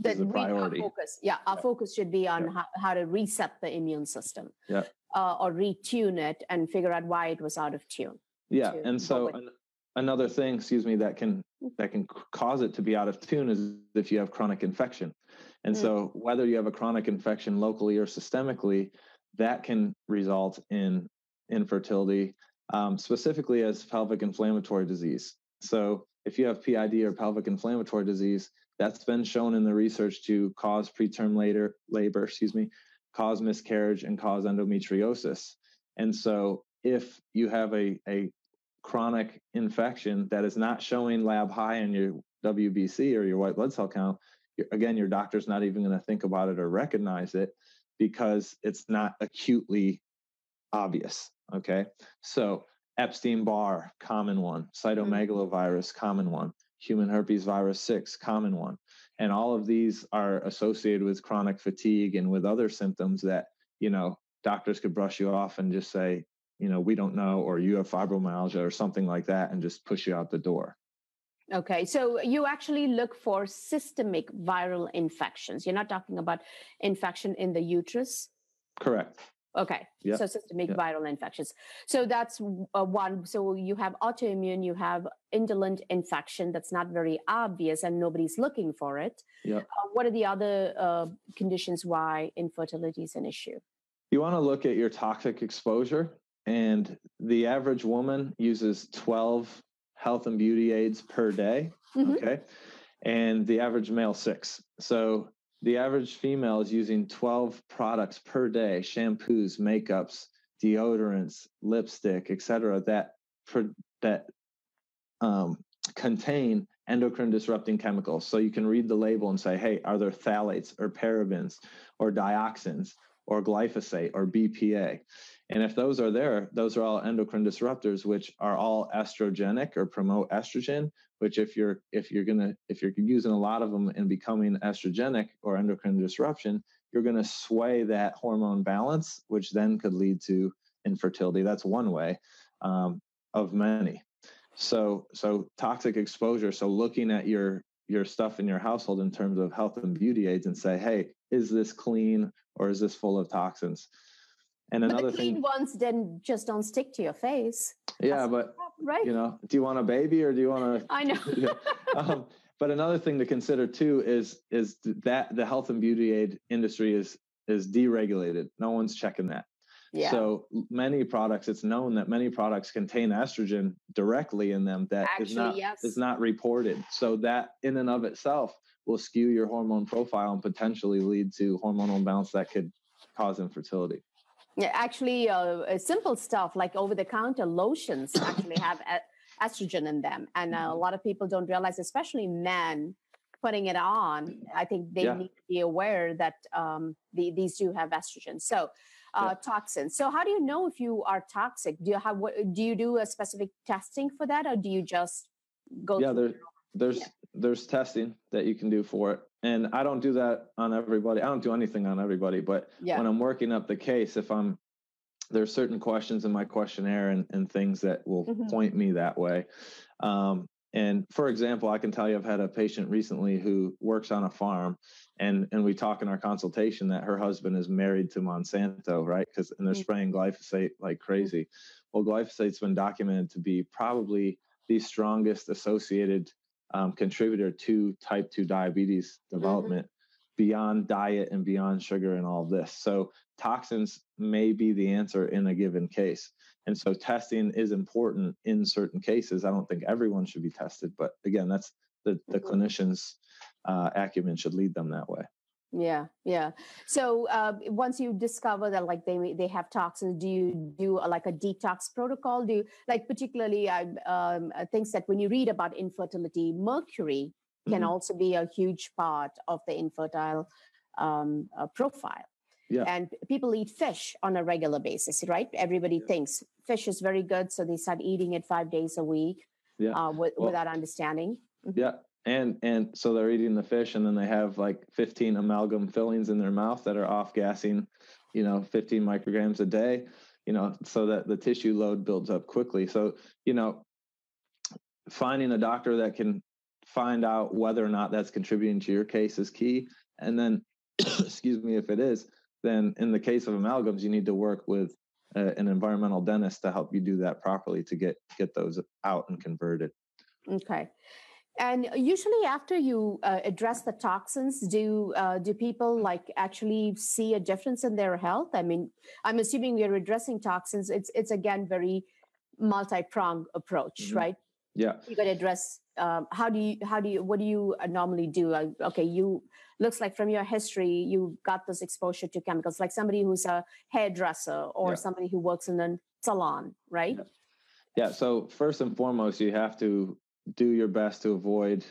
S1: that is a priority. Focus, yeah, our yeah. focus should be on yeah. how, how to reset the immune system.
S2: Yeah
S1: uh, or retune it and figure out why it was out of tune.
S2: Yeah, and so an, another thing, excuse me, that can that can cause it to be out of tune is if you have chronic infection. And mm. so whether you have a chronic infection locally or systemically, that can result in infertility, um, specifically as pelvic inflammatory disease. So if you have PID or pelvic inflammatory disease, that's been shown in the research to cause preterm later labor, excuse me, cause miscarriage and cause endometriosis. And so if you have a, a chronic infection that is not showing lab high in your WBC or your white blood cell count, again, your doctor's not even going to think about it or recognize it because it's not acutely obvious. Okay. So Epstein Barr, common one, mm-hmm. cytomegalovirus, common one, human herpes virus 6, common one. And all of these are associated with chronic fatigue and with other symptoms that, you know, doctors could brush you off and just say, you know, we don't know, or you have fibromyalgia or something like that and just push you out the door.
S1: Okay, so you actually look for systemic viral infections. You're not talking about infection in the uterus?
S2: Correct.
S1: Okay. Yep. So systemic yep. viral infections. So that's uh, one. So you have autoimmune, you have indolent infection that's not very obvious and nobody's looking for it.
S2: Yeah. Uh,
S1: what are the other uh, conditions why infertility is an issue?
S2: You want to look at your toxic exposure. And the average woman uses 12 health and beauty aids per day. Mm-hmm. Okay. And the average male, six. So the average female is using 12 products per day shampoos makeups deodorants lipstick etc that that um, contain endocrine disrupting chemicals so you can read the label and say hey are there phthalates or parabens or dioxins or glyphosate or bpa and if those are there, those are all endocrine disruptors, which are all estrogenic or promote estrogen. Which, if you're if you're gonna if you're using a lot of them and becoming estrogenic or endocrine disruption, you're gonna sway that hormone balance, which then could lead to infertility. That's one way um, of many. So so toxic exposure. So looking at your your stuff in your household in terms of health and beauty aids and say, hey, is this clean or is this full of toxins?
S1: And but another the clean thing, ones then just don't stick to your face.
S2: Yeah, That's but right. You know, do you want a baby or do you want
S1: to? I know.
S2: um, but another thing to consider too is is that the health and beauty aid industry is is deregulated. No one's checking that.
S1: Yeah.
S2: So many products, it's known that many products contain estrogen directly in them that
S1: Actually,
S2: is not
S1: yes.
S2: is not reported. So that in and of itself will skew your hormone profile and potentially lead to hormonal imbalance that could cause infertility.
S1: Yeah, actually, uh, simple stuff like over-the-counter lotions actually have estrogen in them, and uh, a mm-hmm. lot of people don't realize, especially men, putting it on. I think they yeah. need to be aware that um, the, these do have estrogen. So, uh, yeah. toxins. So, how do you know if you are toxic? Do you have what? Do you do a specific testing for that, or do you just go?
S2: Yeah, there, there's yeah. there's testing that you can do for it and I don't do that on everybody. I don't do anything on everybody, but yeah. when I'm working up the case, if I'm there's certain questions in my questionnaire and, and things that will mm-hmm. point me that way. Um, And for example, I can tell you I've had a patient recently who works on a farm and and we talk in our consultation that her husband is married to Monsanto, right? Because and they're mm. spraying glyphosate like crazy. Well, glyphosate's been documented to be probably the strongest associated um, contributor to type 2 diabetes mm-hmm. development mm-hmm. beyond diet and beyond sugar and all this. So toxins may be the answer in a given case. And so testing is important in certain cases. I don't think everyone should be tested, but again, that's the, the mm-hmm. clinician's uh, acumen should lead them that way.
S1: Yeah, yeah. So uh, once you discover that like they they have toxins, do you do a, like a detox protocol? Do you like particularly uh, um, uh, things that when you read about infertility, mercury can mm-hmm. also be a huge part of the infertile um, uh, profile. Yeah. And people eat fish on a regular basis, right? Everybody yeah. thinks fish is very good, so they start eating it five days a week yeah. Uh, with, well, without understanding.
S2: Mm-hmm. Yeah, and and so they're eating the fish and then they have like 15 amalgam fillings in their mouth that are off gassing you know 15 micrograms a day you know so that the tissue load builds up quickly. So you know finding a doctor that can find out whether or not that's contributing to your case is key. And then excuse me if it is then in the case of amalgams you need to work with uh, an environmental dentist to help you do that properly to get get those out and converted.
S1: Okay and usually, after you uh, address the toxins, do uh, do people like actually see a difference in their health? I mean, I'm assuming we are addressing toxins. It's it's again very multi pronged approach, mm-hmm. right?
S2: Yeah,
S1: you got to address. Um, how do you how do you what do you uh, normally do? Uh, okay, you looks like from your history you got this exposure to chemicals, like somebody who's a hairdresser or yeah. somebody who works in a salon, right?
S2: Yeah. Yeah. So first and foremost, you have to do your best to avoid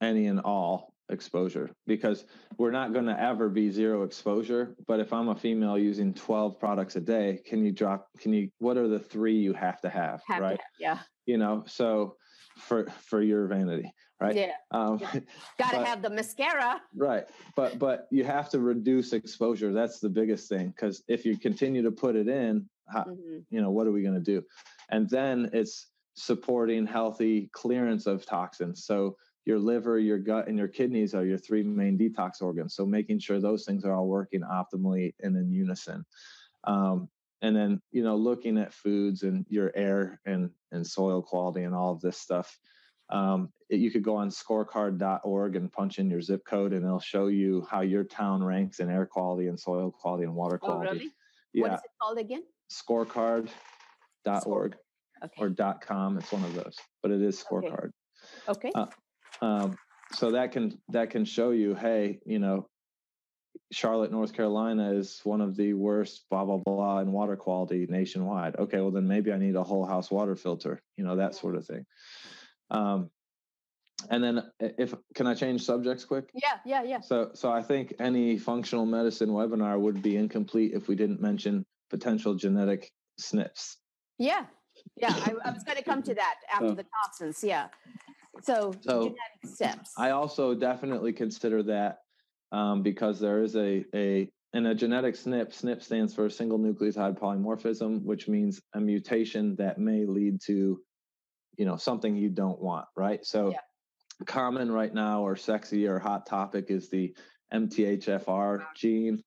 S2: any and all exposure because we're not going to ever be zero exposure but if i'm a female using 12 products a day can you drop can you what are the three you have to have,
S1: have
S2: right?
S1: to, yeah.
S2: You know so for for your vanity right?
S1: Yeah, um, yeah. gotta but, have the mascara.
S2: Right but but you have to reduce exposure that's the biggest thing because if you continue to put it in how, mm-hmm. you know what are we going to do? And then it's supporting healthy clearance of toxins. So your liver, your gut, and your kidneys are your three main detox organs. So making sure those things are all working optimally and in unison. Um, and then you know looking at foods and your air and and soil quality and all of this stuff. Um, it, you could go on scorecard.org and punch in your zip code, and it'll show you how your town ranks in air quality and soil quality and water quality. Oh,
S1: really? Yeah. What is it called again?
S2: Scorecard.org okay. or dot com. It's one of those, but it is scorecard.
S1: Okay. okay. Uh,
S2: um, so that can that can show you, hey, you know, Charlotte, North Carolina is one of the worst blah blah blah in water quality nationwide. Okay, well then maybe I need a whole house water filter, you know, that sort of thing. Um, and then if can I change subjects quick?
S1: Yeah, yeah, yeah.
S2: So so I think any functional medicine webinar would be incomplete if we didn't mention potential genetic SNPs.
S1: Yeah, yeah, I, I was going to come to that after the toxins. Yeah. So, so genetic SNPs.
S2: I also definitely consider that um, because there is a a in a genetic SNP. SNP stands for single nucleotide polymorphism, which means a mutation that may lead to, you know, something you don't want. Right. So, yeah. common right now or sexy or hot topic is the MTHFR gene,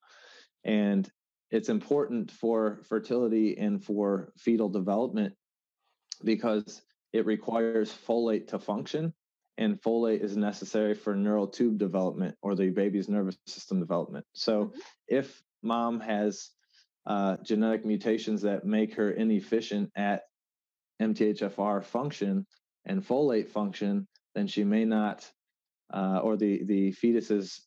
S2: and it's important for fertility and for fetal development because it requires folate to function and folate is necessary for neural tube development or the baby's nervous system development. So mm-hmm. if mom has uh, genetic mutations that make her inefficient at MTHFR function and folate function, then she may not, uh, or the the fetus's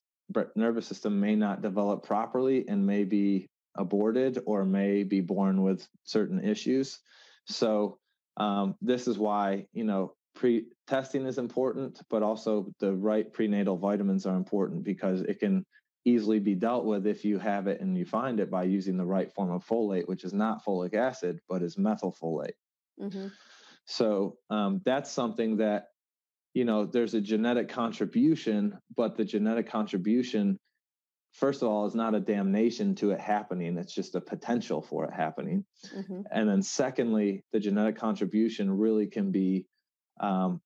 S2: nervous system may not develop properly and may be aborted or may be born with certain issues. So um, this is why you know pre testing is important, but also the right prenatal vitamins are important because it can easily be dealt with if you have it and you find it by using the right form of folate, which is not folic acid but is methylfolate. Mm-hmm. So um, that's something that you know there's a genetic contribution, but the genetic contribution first of all is not a damnation to it happening it's just a potential for it happening mm-hmm. and then secondly the genetic contribution really can be um,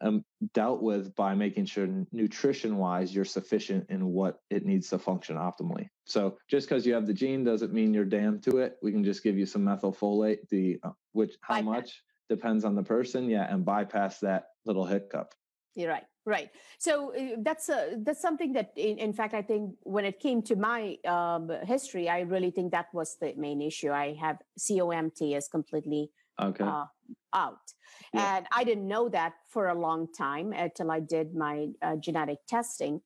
S2: um, dealt with by making sure nutrition wise you're sufficient in what it needs to function optimally. So just because you have the gene doesn't mean you're damned to it. We can just give you some methylfolate, the uh, which how bypass. much depends on the person, yeah, and bypass that little hiccup.
S1: You're right, right. So uh, that's a, that's something that, in, in, fact, I think when it came to my um, history, I really think that was the main issue. I have COMT is completely okay. uh, out. Yeah. And I didn't know that for a long time until I did my uh, genetic testing.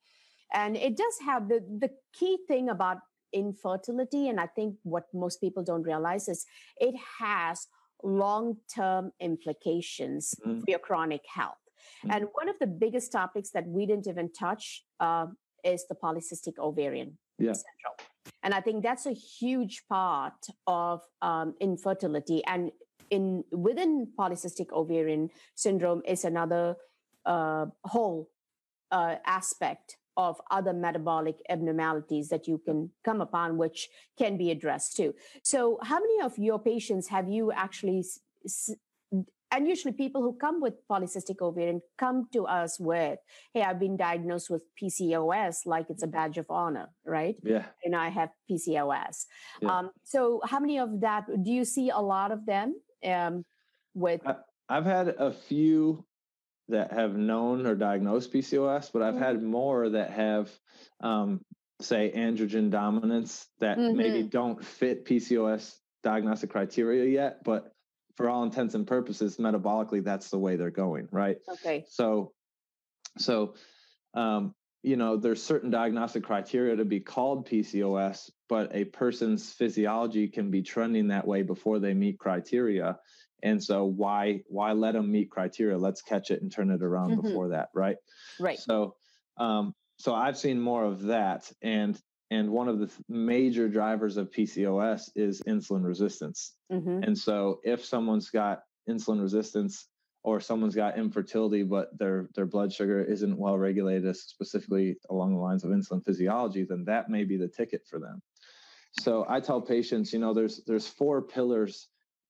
S1: And it does have the, the key thing about infertility, and I think what most people don't realize is it has long term implications mm. for your chronic health. Mm. And one of the biggest topics that we didn't even touch uh, is the polycystic ovarian yeah. syndrome. And I think that's a huge part of um, infertility. And in within polycystic ovarian syndrome is another uh, whole uh, aspect of other metabolic abnormalities that you can come upon, which can be addressed too. So, how many of your patients have you actually? And usually, people who come with polycystic ovarian come to us with, "Hey, I've been diagnosed with PCOS, like it's a badge of honor, right?
S2: Yeah.
S1: And I have PCOS. Yeah. Um, so, how many of that do you see? A lot of them um, with I,
S2: I've had a few that have known or diagnosed PCOS, but I've mm-hmm. had more that have, um, say, androgen dominance that mm-hmm. maybe don't fit PCOS diagnostic criteria yet, but for all intents and purposes, metabolically, that's the way they're going, right?
S1: Okay.
S2: So, so, um, you know, there's certain diagnostic criteria to be called PCOS, but a person's physiology can be trending that way before they meet criteria. And so why why let them meet criteria? Let's catch it and turn it around mm-hmm. before that, right?
S1: Right.
S2: So um, so I've seen more of that, and and one of the major drivers of PCOS is insulin resistance. Mm-hmm. And so if someone's got insulin resistance, or someone's got infertility but their their blood sugar isn't well regulated specifically along the lines of insulin physiology then that may be the ticket for them so i tell patients you know there's there's four pillars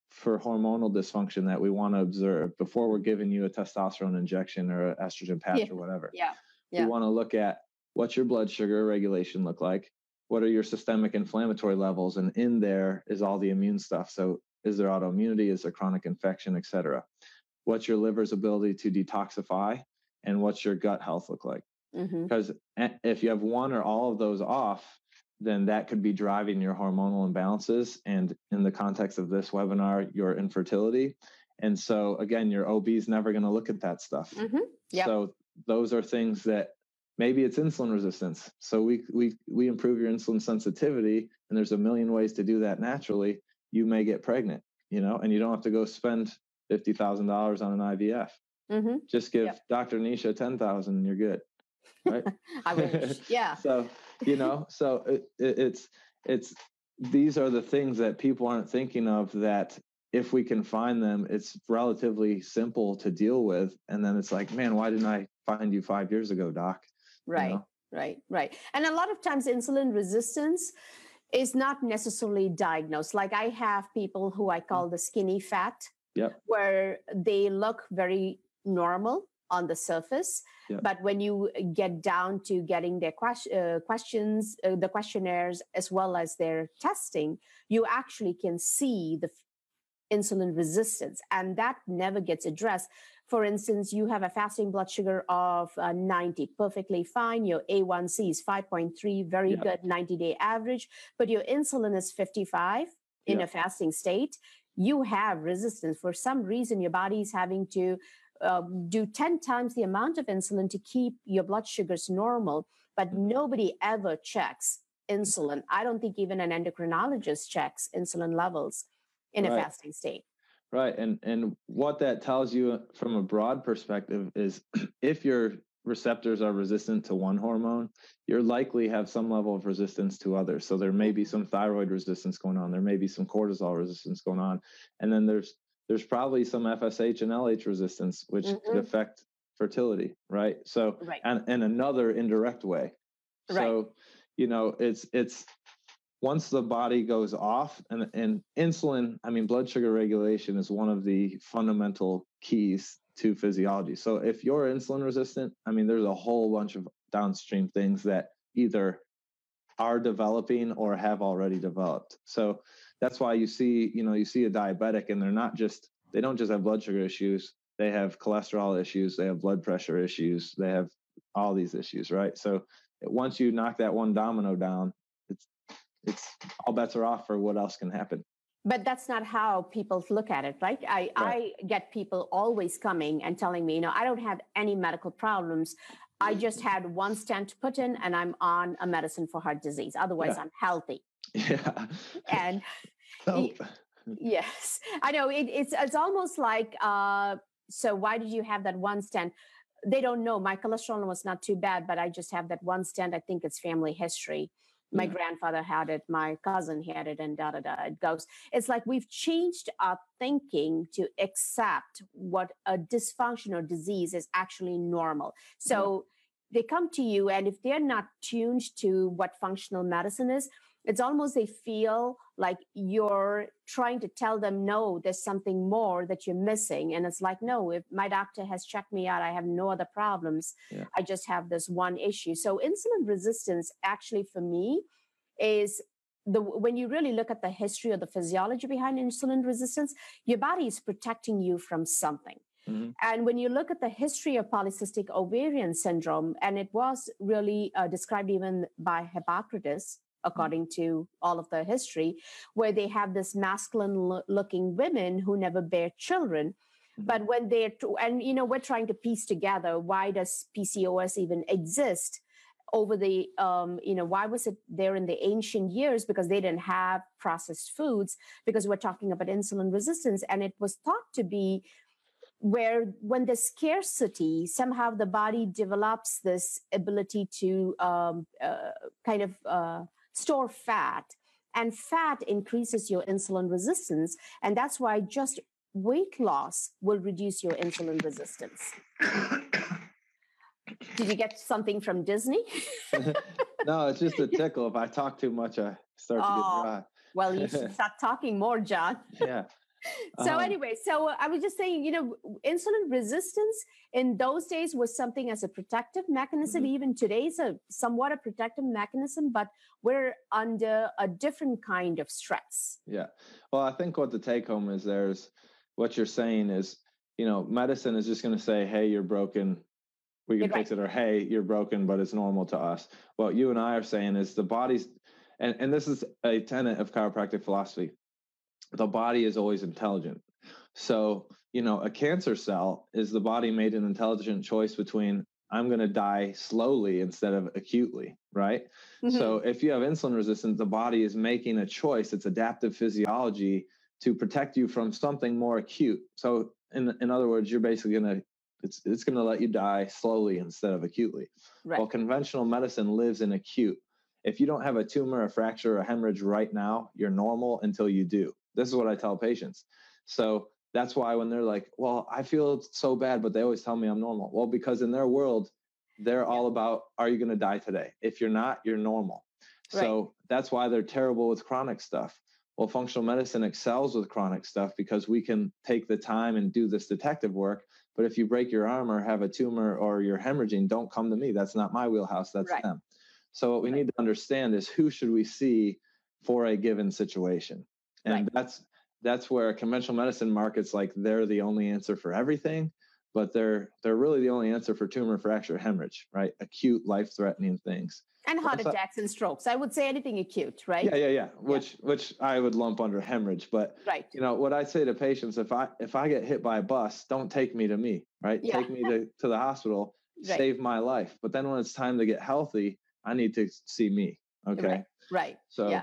S2: for hormonal dysfunction that we want to observe before we're giving you a testosterone injection or an estrogen patch
S1: yeah.
S2: or whatever
S1: yeah yeah
S2: we want to look at what's your blood sugar regulation look like? What are your systemic inflammatory levels? And in there is all the immune stuff. So is there autoimmunity? Is there chronic infection et cetera? What's your liver's ability to detoxify? And what's your gut health look like? Mm-hmm. because if you have one or all of those off then that could be driving your hormonal imbalances. And in the context of this webinar your infertility. And so again your ob is never going to look at that stuff. Mm-hmm. yep. so those are things that maybe it's insulin resistance so we we we improve your insulin sensitivity and there's a million ways to do that naturally you may get pregnant you know and you don't have to go spend $50,000 on an IVF. Mm-hmm. Just give yep. Dr. Nisha 10,000 and you're good. Right.
S1: I wish. Yeah.
S2: so, you know, so it, it, it's, it's, these are the things that people aren't thinking of that if we can find them, it's relatively simple to deal with. And then it's like, man, why didn't I find you five years ago, doc?
S1: Right. You know? Right. Right. And a lot of times insulin resistance, is not necessarily diagnosed. Like I have people who I call the skinny fat
S2: yep.
S1: where they look very normal on the surface yep. but when you get down to getting their que- uh, questions uh, the questionnaires as well as their testing you actually can see the insulin resistance and that never gets addressed for instance you have a fasting blood sugar of uh, 90 perfectly fine your a1c is 5.3 very good 90 day average but your insulin is 55 in a fasting state you have resistance. For some reason, your body is having to uh, do 10 times the amount of insulin to keep your blood sugars normal, but mm-hmm. nobody ever checks insulin. I don't think even an endocrinologist checks insulin levels in right. a fasting state.
S2: Right. And and what that tells you from a broad perspective is if you're receptors are resistant to one hormone, you're likely have some level of resistance to others. So there may be some thyroid resistance going on. There may be some cortisol resistance going on, and then there's there's probably some FSH and LH resistance, which mm-hmm. could affect fertility, right? So right. and and another indirect way. Right. So you know it's it's once the body goes off and, and insulin i mean blood sugar regulation is one of the fundamental keys to physiology. So if you're insulin resistant, I mean, there's a whole bunch of downstream things that either are developing or have already developed. So that's why you see, you know, you see a diabetic and they're not just, they don't just have blood sugar issues, they have cholesterol issues, they have blood pressure issues, they have all these issues, right? So once you knock that one domino down, it's all bets are off for what else can happen.
S1: But that's not how people look at it right? I, right. I get people always coming and telling me you know i don't have any medical problems. I just had one stent put in and i'm on a medicine for heart disease. Otherwise yeah. i'm healthy.
S2: Yeah.
S1: And yes. I know it, it's it's almost like uh so why did you have that one stent? They don't know. My cholesterol was not too bad but i just have that one stent. I think it's family history my yeah. grandfather had it my cousin had it and da da da it goes it's like we've changed our thinking to accept what a dysfunction or disease is actually normal so yeah. they come to you and if they're not tuned to what functional medicine is it's almost they feel like you're trying to tell them no there's something more that you're missing and it's like no if my doctor has checked me out i have no other problems yeah. i just have this one issue so insulin resistance actually for me is the when you really look at the history of the physiology behind insulin resistance your body is protecting you from something Mm-hmm. And when you look at the history of polycystic ovarian syndrome, and it was really uh, described even by Hippocrates, according to all of the history, where they have this masculine looking women who never bear children. Mm-hmm. But when they're, and you know, we're trying to piece together why does PCOS even exist over the, um, you know, why was it there in the ancient years? Because they didn't have processed foods, because we're talking about insulin resistance. And it was thought to be where when there's scarcity somehow the body develops this ability to um, uh, kind of uh, store fat and fat increases your insulin resistance and that's why just weight loss will reduce your insulin resistance. Did you get something from disney?
S2: No it's just a tickle. If i talk too much i start oh, to get oh, dry.
S1: well you should start talking more john.
S2: Yeah
S1: so um, anyway so i was just saying you know insulin resistance in those days was something as a protective mechanism. Mm-hmm. even today is a somewhat a protective mechanism but we're under a different kind of stress.
S2: Yeah. Well i think what the take home is there's what you're saying is you know medicine is just going to say hey you're broken. We can fix it or hey you're broken but it's normal to us. What you and i are saying is the body's and, and this is a tenet of chiropractic philosophy the body is always intelligent. So, you know, a cancer cell is the body made an intelligent choice between I'm going to die slowly instead of acutely, right? Mm-hmm. So, if you have insulin resistance, the body is making a choice. It's adaptive physiology to protect you from something more acute. So, in in other words, you're basically going to it's it's going to let you die slowly instead of acutely. Right. Well, conventional medicine lives in acute. If you don't have a tumor, a fracture, a hemorrhage right now, you're normal until you do. This is what I tell patients. So that's why when they're like, well, I feel so bad, but they always tell me I'm normal. Well, because in their world, they're all about, are you going to die today? If you're not, you're normal. Right. So that's why they're terrible with chronic stuff. Well, functional medicine excels with chronic stuff because we can take the time and do this detective work. But if you break your arm or have a tumor or you're hemorrhaging, don't come to me. That's not my wheelhouse. That's right. them. So what we right. need to understand is who should we see for a given situation and right. that's that's where conventional medicine markets like they're the only answer for everything but they're they're really the only answer for tumor fracture hemorrhage right acute life threatening things
S1: and heart attacks and strokes i would say anything acute right
S2: yeah yeah yeah which yeah. which i would lump under hemorrhage but
S1: right
S2: you know what i say to patients if i if i get hit by a bus don't take me to me right yeah. take me to, to the hospital right. save my life but then when it's time to get healthy i need to see me okay
S1: right, right.
S2: so
S1: yeah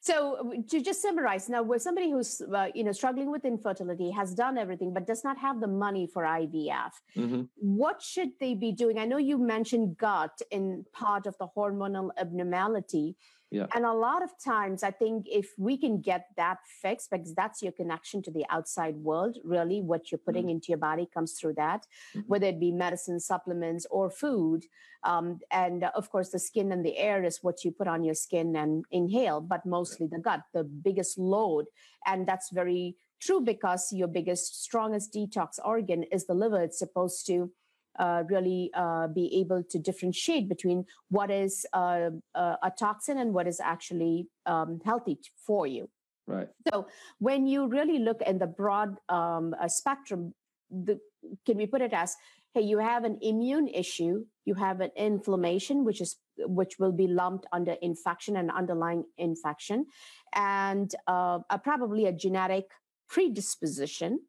S1: so to just summarize, now, where somebody who's uh, you know struggling with infertility has done everything but does not have the money for IVF, mm-hmm. what should they be doing? I know you mentioned gut in part of the hormonal abnormality.
S2: Yeah.
S1: And a lot of times, I think if we can get that fixed, because that's your connection to the outside world, really, what you're putting mm-hmm. into your body comes through that, mm-hmm. whether it be medicine, supplements, or food. Um, and of course, the skin and the air is what you put on your skin and inhale, but mostly the gut, the biggest load. And that's very true because your biggest, strongest detox organ is the liver. It's supposed to uh, really uh, be able to differentiate between what is uh, uh a toxin and what is actually um, healthy for you.
S2: Right.
S1: So when you really look in the broad um, uh, spectrum, the, can we put it as, hey, you have an immune issue, you have an inflammation, which is which will be lumped under infection and underlying infection, and uh, probably a genetic predisposition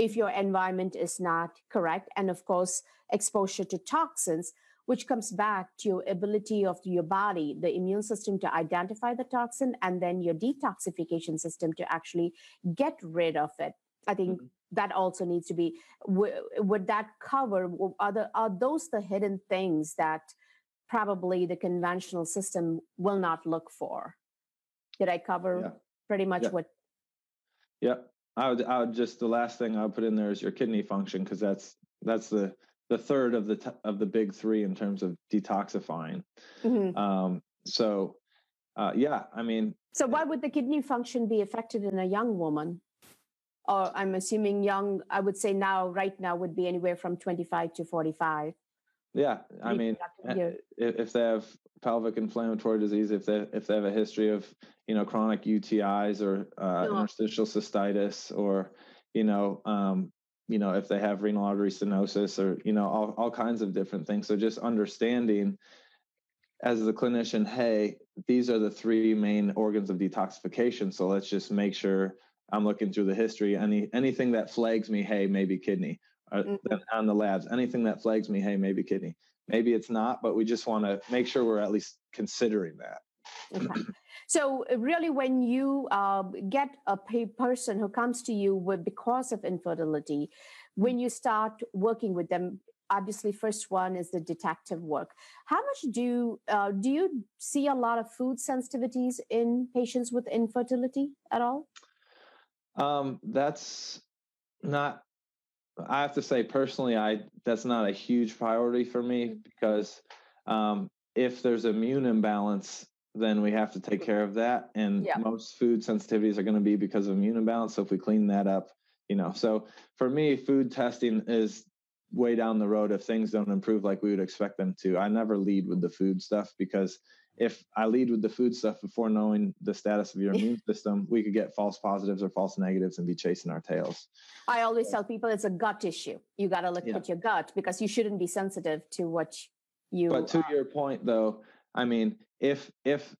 S1: if your environment is not correct, and of course exposure to toxins which comes back to your ability of your body, the immune system to identify the toxin, and then your detoxification system to actually get rid of it. I think mm-hmm. that also needs to be. would that cover? Are, the, are those the hidden things that probably the conventional system will not look for? Did I cover yeah. pretty much
S2: yeah.
S1: what?
S2: Yeah, I would. I would just the last thing I would put in there is your kidney function because that's that's the the third of the t- of the big three in terms of detoxifying. Mm-hmm. Um, so, uh, yeah, I mean.
S1: So, why would the kidney function be affected in a young woman? Or I'm assuming young. I would say now, right now, would be anywhere from 25 to 45.
S2: Yeah, I mean, eh, if they have pelvic inflammatory disease, if they if they have a history of you know chronic UTIs or uh, interstitial cystitis, or you know um, you know, if they have renal artery stenosis or, you know, all, all kinds of different things. So just understanding as the clinician, hey, these are the three main organs of detoxification. So let's just make sure I'm looking through the history. Any anything that flags me, hey, maybe kidney. Uh, mm-hmm. On the labs, anything that flags me, hey, maybe kidney. Maybe it's not, but we just want to make sure we're at least considering that.
S1: Okay. So uh, really, when you uh, get a person who comes to you with because of infertility, when you start working with them, obviously, first one is the detective work. How much do uh, do you see a lot of food sensitivities in patients with infertility at all?
S2: Um, that's not. I have to say personally, I that's not a huge priority for me mm-hmm. because um, if there's immune imbalance then we have to take care of that. And yeah. most food sensitivities are going to be because of immune imbalance. So if we clean that up, you know, so for me, food testing is way down the road if things don't improve like we would expect them to. I never lead with the food stuff because if I lead with the food stuff before knowing the status of your immune system, we could get false positives or false negatives and be chasing our tails.
S1: I always tell people it's a gut issue. You got to look yeah. at your gut because you shouldn't be sensitive to what you.
S2: But to your point, though, I mean, if if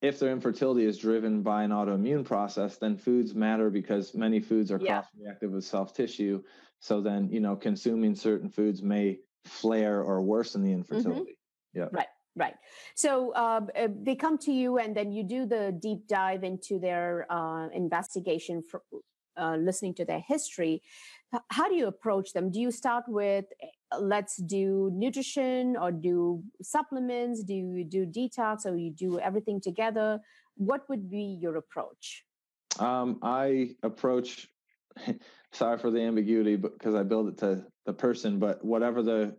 S2: if their infertility is driven by an autoimmune process, then foods matter because many foods are yeah. cross-reactive with soft tissue. So then, you know, consuming certain foods may flare or worsen the mm-hmm. infertility. Mm-hmm. Yeah.
S1: Right. Right. So uh, they come to you, and then you do the deep dive into their uh, investigation, for, uh, listening to their history. How do you approach them? Do you start with let's do nutrition or do supplements do you do detox or you do everything together what would be your approach
S2: um, i approach sorry for the ambiguity because i build it to the person but whatever the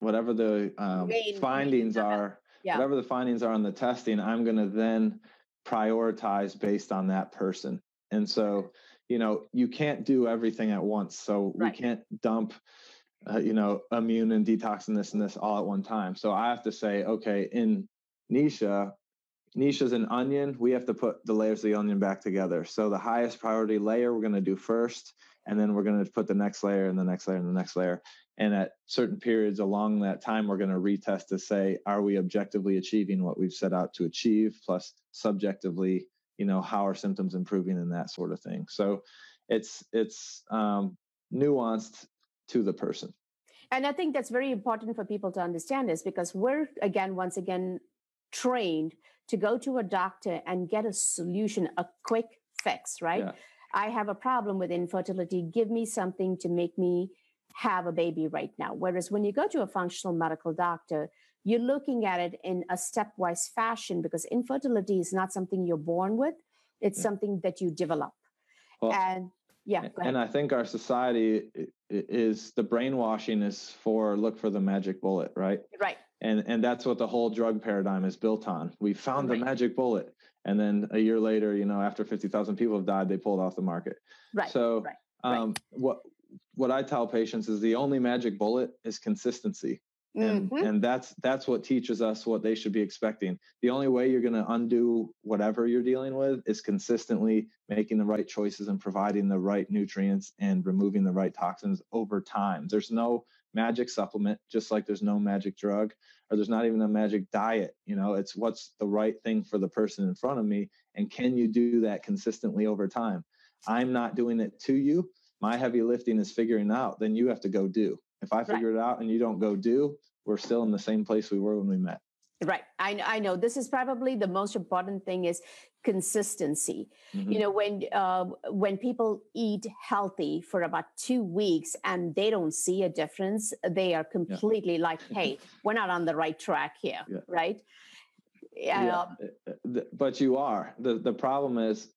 S2: whatever the um, main, findings main, are yeah. whatever the findings are on the testing i'm going to then prioritize based on that person and so you know you can't do everything at once so right. we can't dump uh, you know, immune and detoxing this and this all at one time. So I have to say, okay, in Nisha, Nisha's an onion. We have to put the layers of the onion back together. So the highest priority layer we're going to do first, and then we're going to put the next layer and the next layer and the next layer. And at certain periods along that time, we're going to retest to say, are we objectively achieving what we've set out to achieve? Plus, subjectively, you know, how are symptoms improving and that sort of thing. So it's it's um, nuanced to the person.
S1: And I think that's very important for people to understand this because we're, again, once again, trained to go to a doctor and get a solution, a quick fix, right? Yeah. I have a problem with infertility. Give me something to make me have a baby right now. Whereas when you go to a functional medical doctor, you're looking at it in a stepwise fashion because infertility is not something you're born with, it's yeah. something that you develop. Well, and yeah.
S2: And I think our society is the brainwashing is for look for the magic bullet, right?
S1: Right.
S2: And and that's what the whole drug paradigm is built on. We found right. the magic bullet. And then a year later, you know, after 50,000 people have died, they pulled off the market.
S1: Right.
S2: So,
S1: right,
S2: um,
S1: right.
S2: what what I tell patients is the only magic bullet is consistency. And,
S1: Mhm.
S2: and that's that's what teaches us what they should be expecting. The only way you're going to undo whatever you're dealing with is consistently making the right choices and providing the right nutrients and removing the right toxins over time. There's no magic supplement, just like there's no magic drug, or there's not even a magic diet. You know, it's what's the right thing for the person in front of me, and can you do that consistently over time? I'm not doing it to you. My heavy lifting is figuring out. Then you have to go do. If I figure it out and you don't go do, we're still in the same place we were when we met.
S1: Right. I, I know this is probably the most important thing is consistency.
S2: Mhm.
S1: You know, when uh, when people eat healthy for about two weeks and they don't see a difference, they are completely like, "Hey, we're not on the right track here."
S2: Yeah.
S1: Right.
S2: Yeah,
S1: Um,
S2: uh, th- but you are. the The problem is,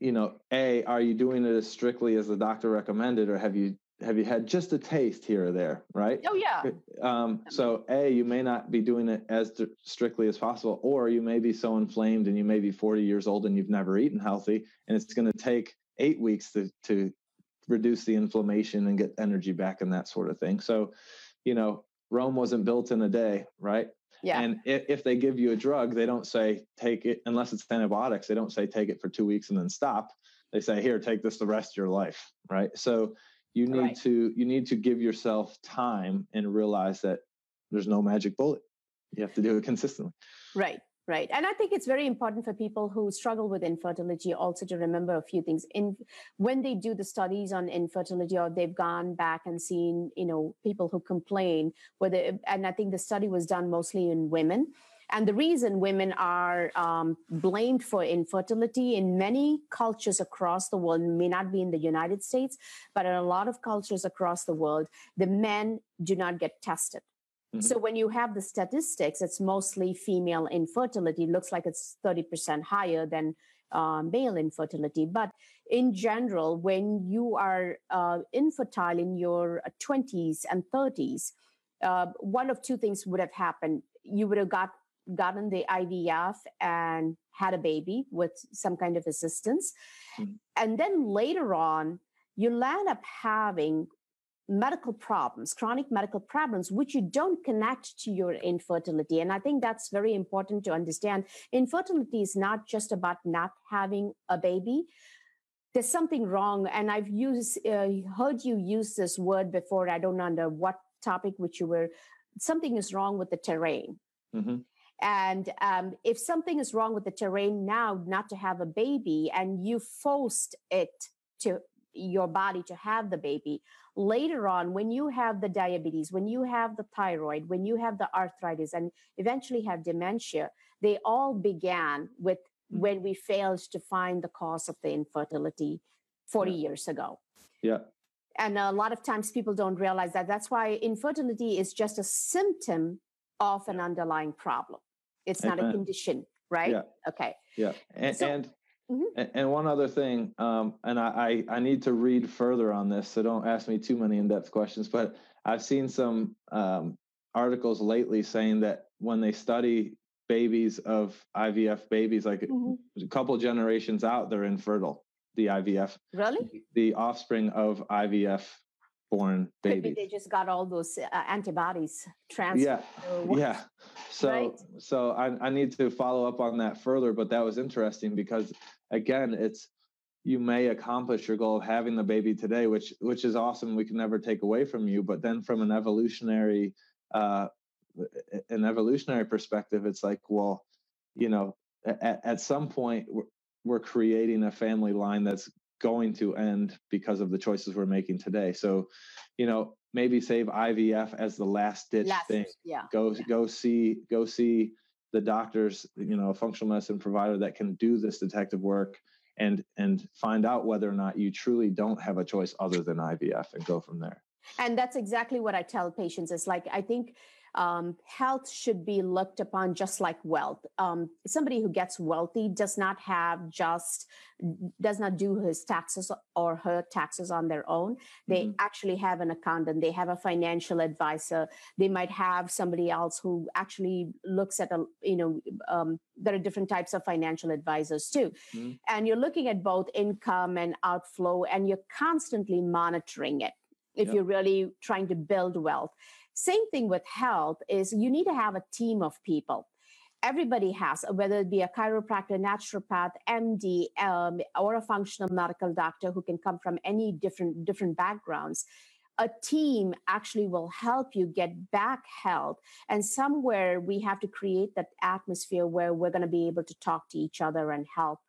S2: you know, a are you doing it as strictly as the doctor recommended, or have you have you had just a taste here or there, right?
S1: oh yeah.
S2: Um, so a you may not be doing it as st- strictly as possible, or you may be so inflamed and you may be 40 years old and you've never eaten healthy, and it's going to take eight weeks to to reduce the inflammation and get energy back and that sort of thing. So, you know, Rome wasn't built in a day, right?
S1: Yeah.
S2: And if, if they give you a drug, they don't say take it unless it's antibiotics. They don't say take it for two weeks and then stop. They say here, take this the rest of your life, right? So you need
S1: Right.
S2: to you need to give yourself time and realize that there's no magic bullet. You have to do it consistently.
S1: Right, right. And I think it's very important for people who struggle with infertility also to remember a few things. In when they do the studies on infertility or they've gone back and seen, you know, people who complain whether and I think the study was done mostly in women. And the reason women are um, blamed for infertility in many cultures across the world may not be in the United States, but in a lot of cultures across the world, the men do not get tested.
S2: Mhm.
S1: So when you have the statistics, it's mostly female infertility. It Looks like it's 30% higher than uh, male infertility. But in general, when you are uh, infertile in your 20s and 30s, uh, one of two things would have happened. You would have got gotten the IVF and had a baby with some kind of assistance.
S2: Mhm.
S1: And then later on, you land up having medical problems, chronic medical problems, which you don't connect to your infertility. And I think that's very important to understand. Infertility is not just about not having a baby. There's something wrong. And I've used, uh, heard you use this word before. I don't know under what topic which you were, something is wrong with the terrain.
S2: Mhm.
S1: And um, if something is wrong with the terrain now, not to have a baby, and you forced it to your body to have the baby, later on, when you have the diabetes, when you have the thyroid, when you have the arthritis, and eventually have dementia, they all began with
S2: Mm.
S1: when we failed to find the cause of the infertility 40
S2: Yeah.
S1: years ago.
S2: Yeah.
S1: And a lot of times people don't realize that. That's why infertility is just a symptom of an underlying problem. It's not a condition, right?
S2: Yeah.
S1: Okay.
S2: Yeah, and
S1: So-
S2: and,
S1: Mhm.
S2: and one other thing, um, and I, I I need to read further on this, so don't ask me too many in depth questions. But I've seen some um, articles lately saying that when they study babies of IVF babies, like
S1: Mhm.
S2: a couple generations out, they're infertile. The IVF,
S1: Really?
S2: the offspring of IVF born
S1: Maybe they just got all those uh, antibodies transferred.
S2: Yeah, yeah. So
S1: Right.
S2: so I, I need to follow up on that further, but that was interesting because again, it's you may accomplish your goal of having the baby today, which which is awesome. We can never take away from you, but then from an evolutionary uh, an evolutionary perspective, it's like, well, you know, at, at some point we're, we're creating a family line that's going to end because of the choices we're making today. So, you know, maybe save IVF as the last ditch
S1: Last,
S2: thing
S1: yeah.
S2: go
S1: Yeah.
S2: go see go see the doctors you know a functional medicine provider that can do this detective work and and find out whether or not you truly don't have a choice other than ivf and go from there
S1: And that's exactly what I tell patients. It's like, I think um, health should be looked upon just like wealth. Um, somebody who gets wealthy does not have just does not do his taxes or her taxes on their own. They mm-hmm. actually have an accountant. They have a financial advisor. They might have somebody else who actually looks at a you know um, there are different types of financial advisors too, mm-hmm. and you're looking at both income and outflow, and you're constantly monitoring it if yep. you're really trying to build wealth same thing with health is you need to have a team of people. Everybody has, whether it be a chiropractor, naturopath, MD, um, or a functional medical doctor who can come from any different different backgrounds a team actually will help you get back health. And somewhere we have to create that atmosphere where we're going to be able to talk to each other and help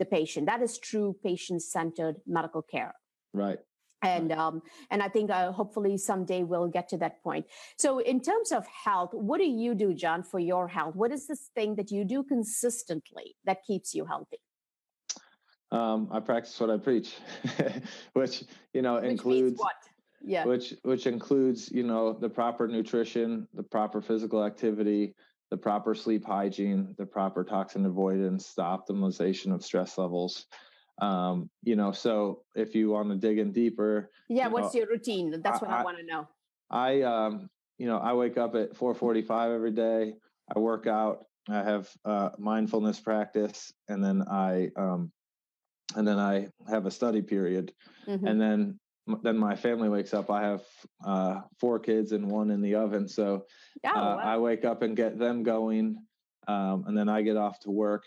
S1: the patient. That is true patient centered medical care.
S2: Right
S1: and um, and I think uh, hopefully someday we'll get to that point. So, in terms of health, what do you do, John, for your health? What is this thing that you do consistently that keeps you healthy?
S2: Um, I practice what I preach, which you know
S1: which
S2: includes
S1: what? Yeah.
S2: Which which includes you know the proper nutrition, the proper physical activity, the proper sleep hygiene, the proper toxin avoidance, the optimization of stress levels um, you know, so if you want to dig in deeper,
S1: yeah, you what's know, your routine? That's what I, I want to know.
S2: I, um, you know, I wake up at 4:45 every day. I work out. I have uh, mindfulness practice, and then I, um, and then I have a study period, mm-hmm. and then then my family wakes up. I have uh, four kids and one in the oven, so oh, uh, wow. I wake up and get them going, um, and then I get off to work.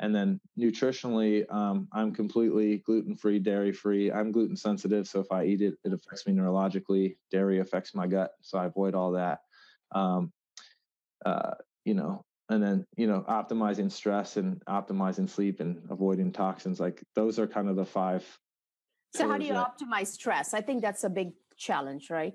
S2: And then nutritionally, um, I'm completely gluten free, dairy free. I'm gluten sensitive, so if I eat it, it affects me neurologically. Dairy affects my gut, so I avoid all that. Um, uh, you know, and then you know, optimizing stress and optimizing sleep and avoiding toxins. Like those are kind of the five.
S1: So how do you that, optimize stress? I think that's a big challenge, right?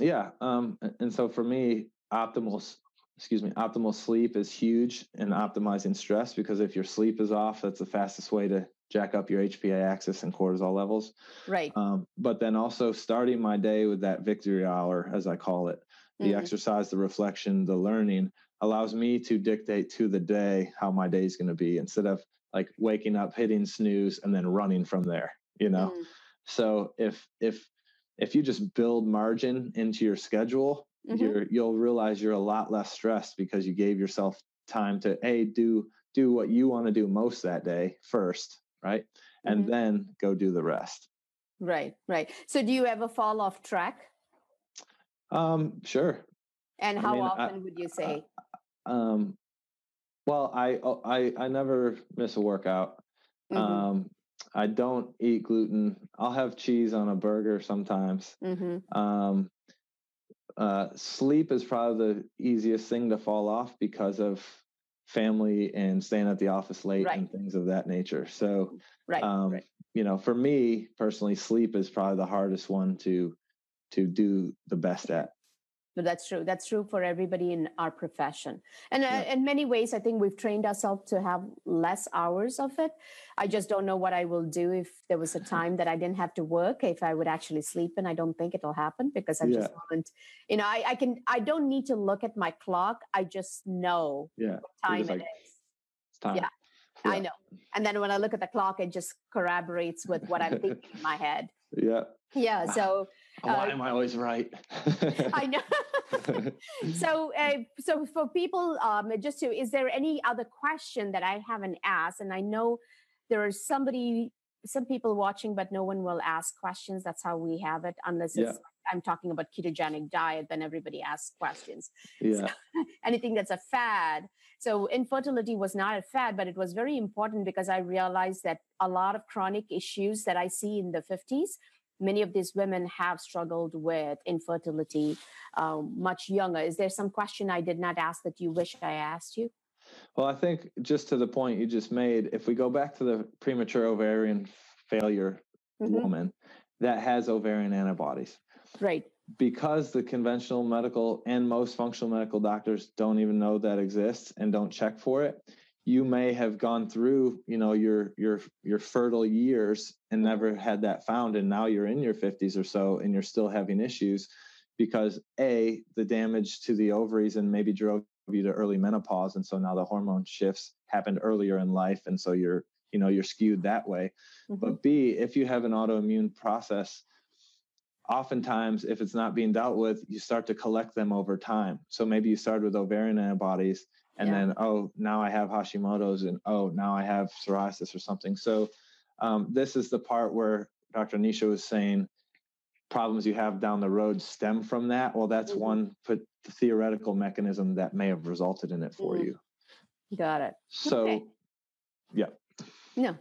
S2: Yeah, um, and so for me, optimal excuse me, optimal sleep is huge in optimizing stress because if your sleep is off, that's the fastest way to jack up your HPA axis and cortisol levels.
S1: Right.
S2: Um, but then also starting my day with that victory hour, as I call it, the mm-hmm. exercise, the reflection, the learning allows me to dictate to the day how my day is going to be instead of like waking up, hitting snooze, and then running from there. You know. Mm. So if if if you just build margin into your schedule mm-hmm. you're you'll realize you're a lot less stressed because you gave yourself time to a do do what you want to do most that day first right? And mm-hmm. then go do the rest.
S1: Right right. So do you ever fall off track?
S2: Um sure.
S1: And how I mean, often I, would you say?
S2: Um well i oh, i i never miss a workout. Mm-hmm. um i don't eat gluten. I'll have cheese on a burger sometimes. Mm-hmm. um uh, sleep is probably the easiest thing to fall off because of family and staying at the office late right. and things of that nature. So,
S1: right, um, right.
S2: you know, for me personally, sleep is probably the hardest one to to do the best at.
S1: No, that's true. That's true for everybody in our profession. And uh, yeah. uh, in many ways, I think we've trained ourselves to have less hours of it. I just don't know what I will do if there was a time that I didn't have to work, if I would actually sleep. And I don't think it'll happen because I yeah. just want, you know, I, I, can, I don't need to look at my clock. I just know
S2: yeah.
S1: what time like,
S2: it is. It's time.
S1: Yeah, yeah, I know. And then when I look at the clock, it just corroborates with what I'm thinking in my head.
S2: Yeah.
S1: Yeah. So
S2: why uh, am I always right?
S1: I know. so, uh, so for people, um, just to, is there any other question that I haven't asked? And I know there is somebody, some people watching, but no one will ask questions. That's how we have it, unless yeah. I'm talking about ketogenic diet, then everybody asks questions.
S2: Yeah.
S1: So, anything that's a fad. So infertility was not a fad, but it was very important because I realized that a lot of chronic issues that I see in the 50s many of these women have struggled with infertility um, much younger. Is there some question I did not ask that you wish I asked you?
S2: Well, I think just to the point you just made, if we go back to the premature ovarian failure mm-hmm. woman that has ovarian antibodies.
S1: Right.
S2: Because the conventional medical and most functional medical doctors don't even know that exists and don't check for it, you may have gone through you know your your your fertile years and never had that found and now you're in your 50s or so and you're still having issues because a the damage to the ovaries and maybe drove you to early menopause and so now the hormone shifts happened earlier in life and so you're you know you're skewed that way. Mm-hmm. but b if you have an autoimmune process oftentimes if it's not being dealt with you start to collect them over time. So maybe you start with ovarian antibodies and yeah. then oh now i have hashimoto's and oh now i have psoriasis or something so um, this is the part where dr nisha was saying problems you have down the road stem from that well that's mm-hmm. one put theoretical mechanism that may have resulted in it for mm-hmm. you
S3: got it
S2: so okay. yeah
S3: no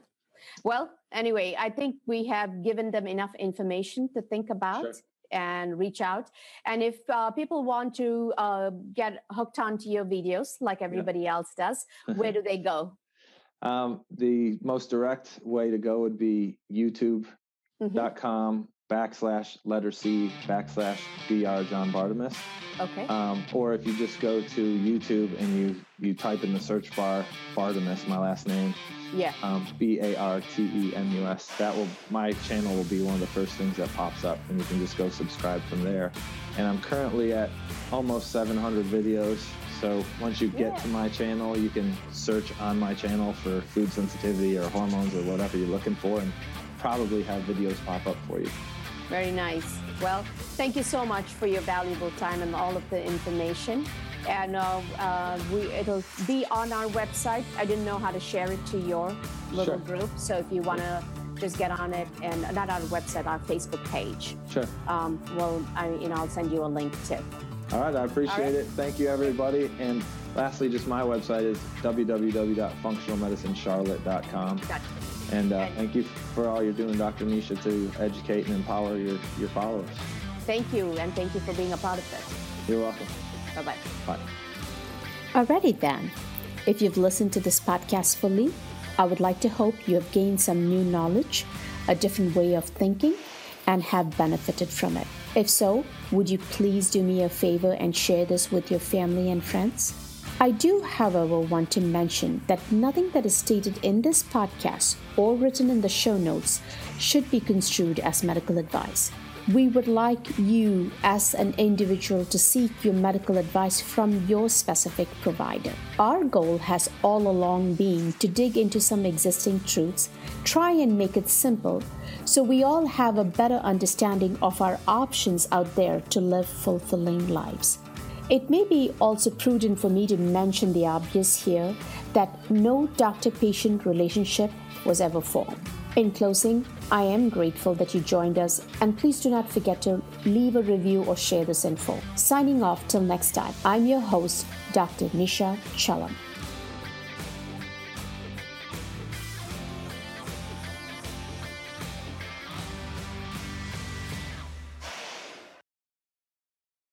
S3: well anyway i think we have given them enough information to think about sure and reach out. And if uh, people want to uh, get hooked onto your videos like everybody yeah. else does, where do they go?
S2: Um, the most direct way to go would be youtube.com mm-hmm backslash letter C backslash Dr. John Bartemus.
S3: Okay.
S2: Um, or if you just go to YouTube and you you type in the search bar Bartemus, my last name.
S3: Yeah.
S2: Um, B A R T E M U S. That will my channel will be one of the first things that pops up, and you can just go subscribe from there. And I'm currently at almost 700 videos. So once you get yeah. to my channel, you can search on my channel for food sensitivity or hormones or whatever you're looking for, and probably have videos pop up for you.
S3: Very nice. Well, thank you so much for your valuable time and all of the information. And uh, uh, we, it'll be on our website. I didn't know how to share it to your little sure. group. So if you want to just get on it and not our website, our Facebook page.
S2: Sure. Um,
S3: well, I, you know, I'll send you a link too.
S2: All right, I appreciate right. it. Thank you, everybody. And lastly, just my website is www.functionalmedicinecharlotte.com. Gotcha. And uh, thank you for all you're doing, Dr. Nisha, to educate and empower your, your followers.
S3: Thank you, and thank you for being a part of this.
S2: You're welcome.
S3: Bye-bye.
S2: Bye.
S1: Alrighty then. If you've listened to this podcast fully, I would like to hope you have gained some new knowledge, a different way of thinking, and have benefited from it. If so, would you please do me a favor and share this with your family and friends? I do, however, want to mention that nothing that is stated in this podcast or written in the show notes should be construed as medical advice. We would like you, as an individual, to seek your medical advice from your specific provider. Our goal has all along been to dig into some existing truths, try and make it simple, so we all have a better understanding of our options out there to live fulfilling lives. It may be also prudent for me to mention the obvious here that no doctor patient relationship was ever formed. In closing, I am grateful that you joined us, and please do not forget to leave a review or share this info. Signing off till next time, I'm your host, Dr. Nisha Chellam.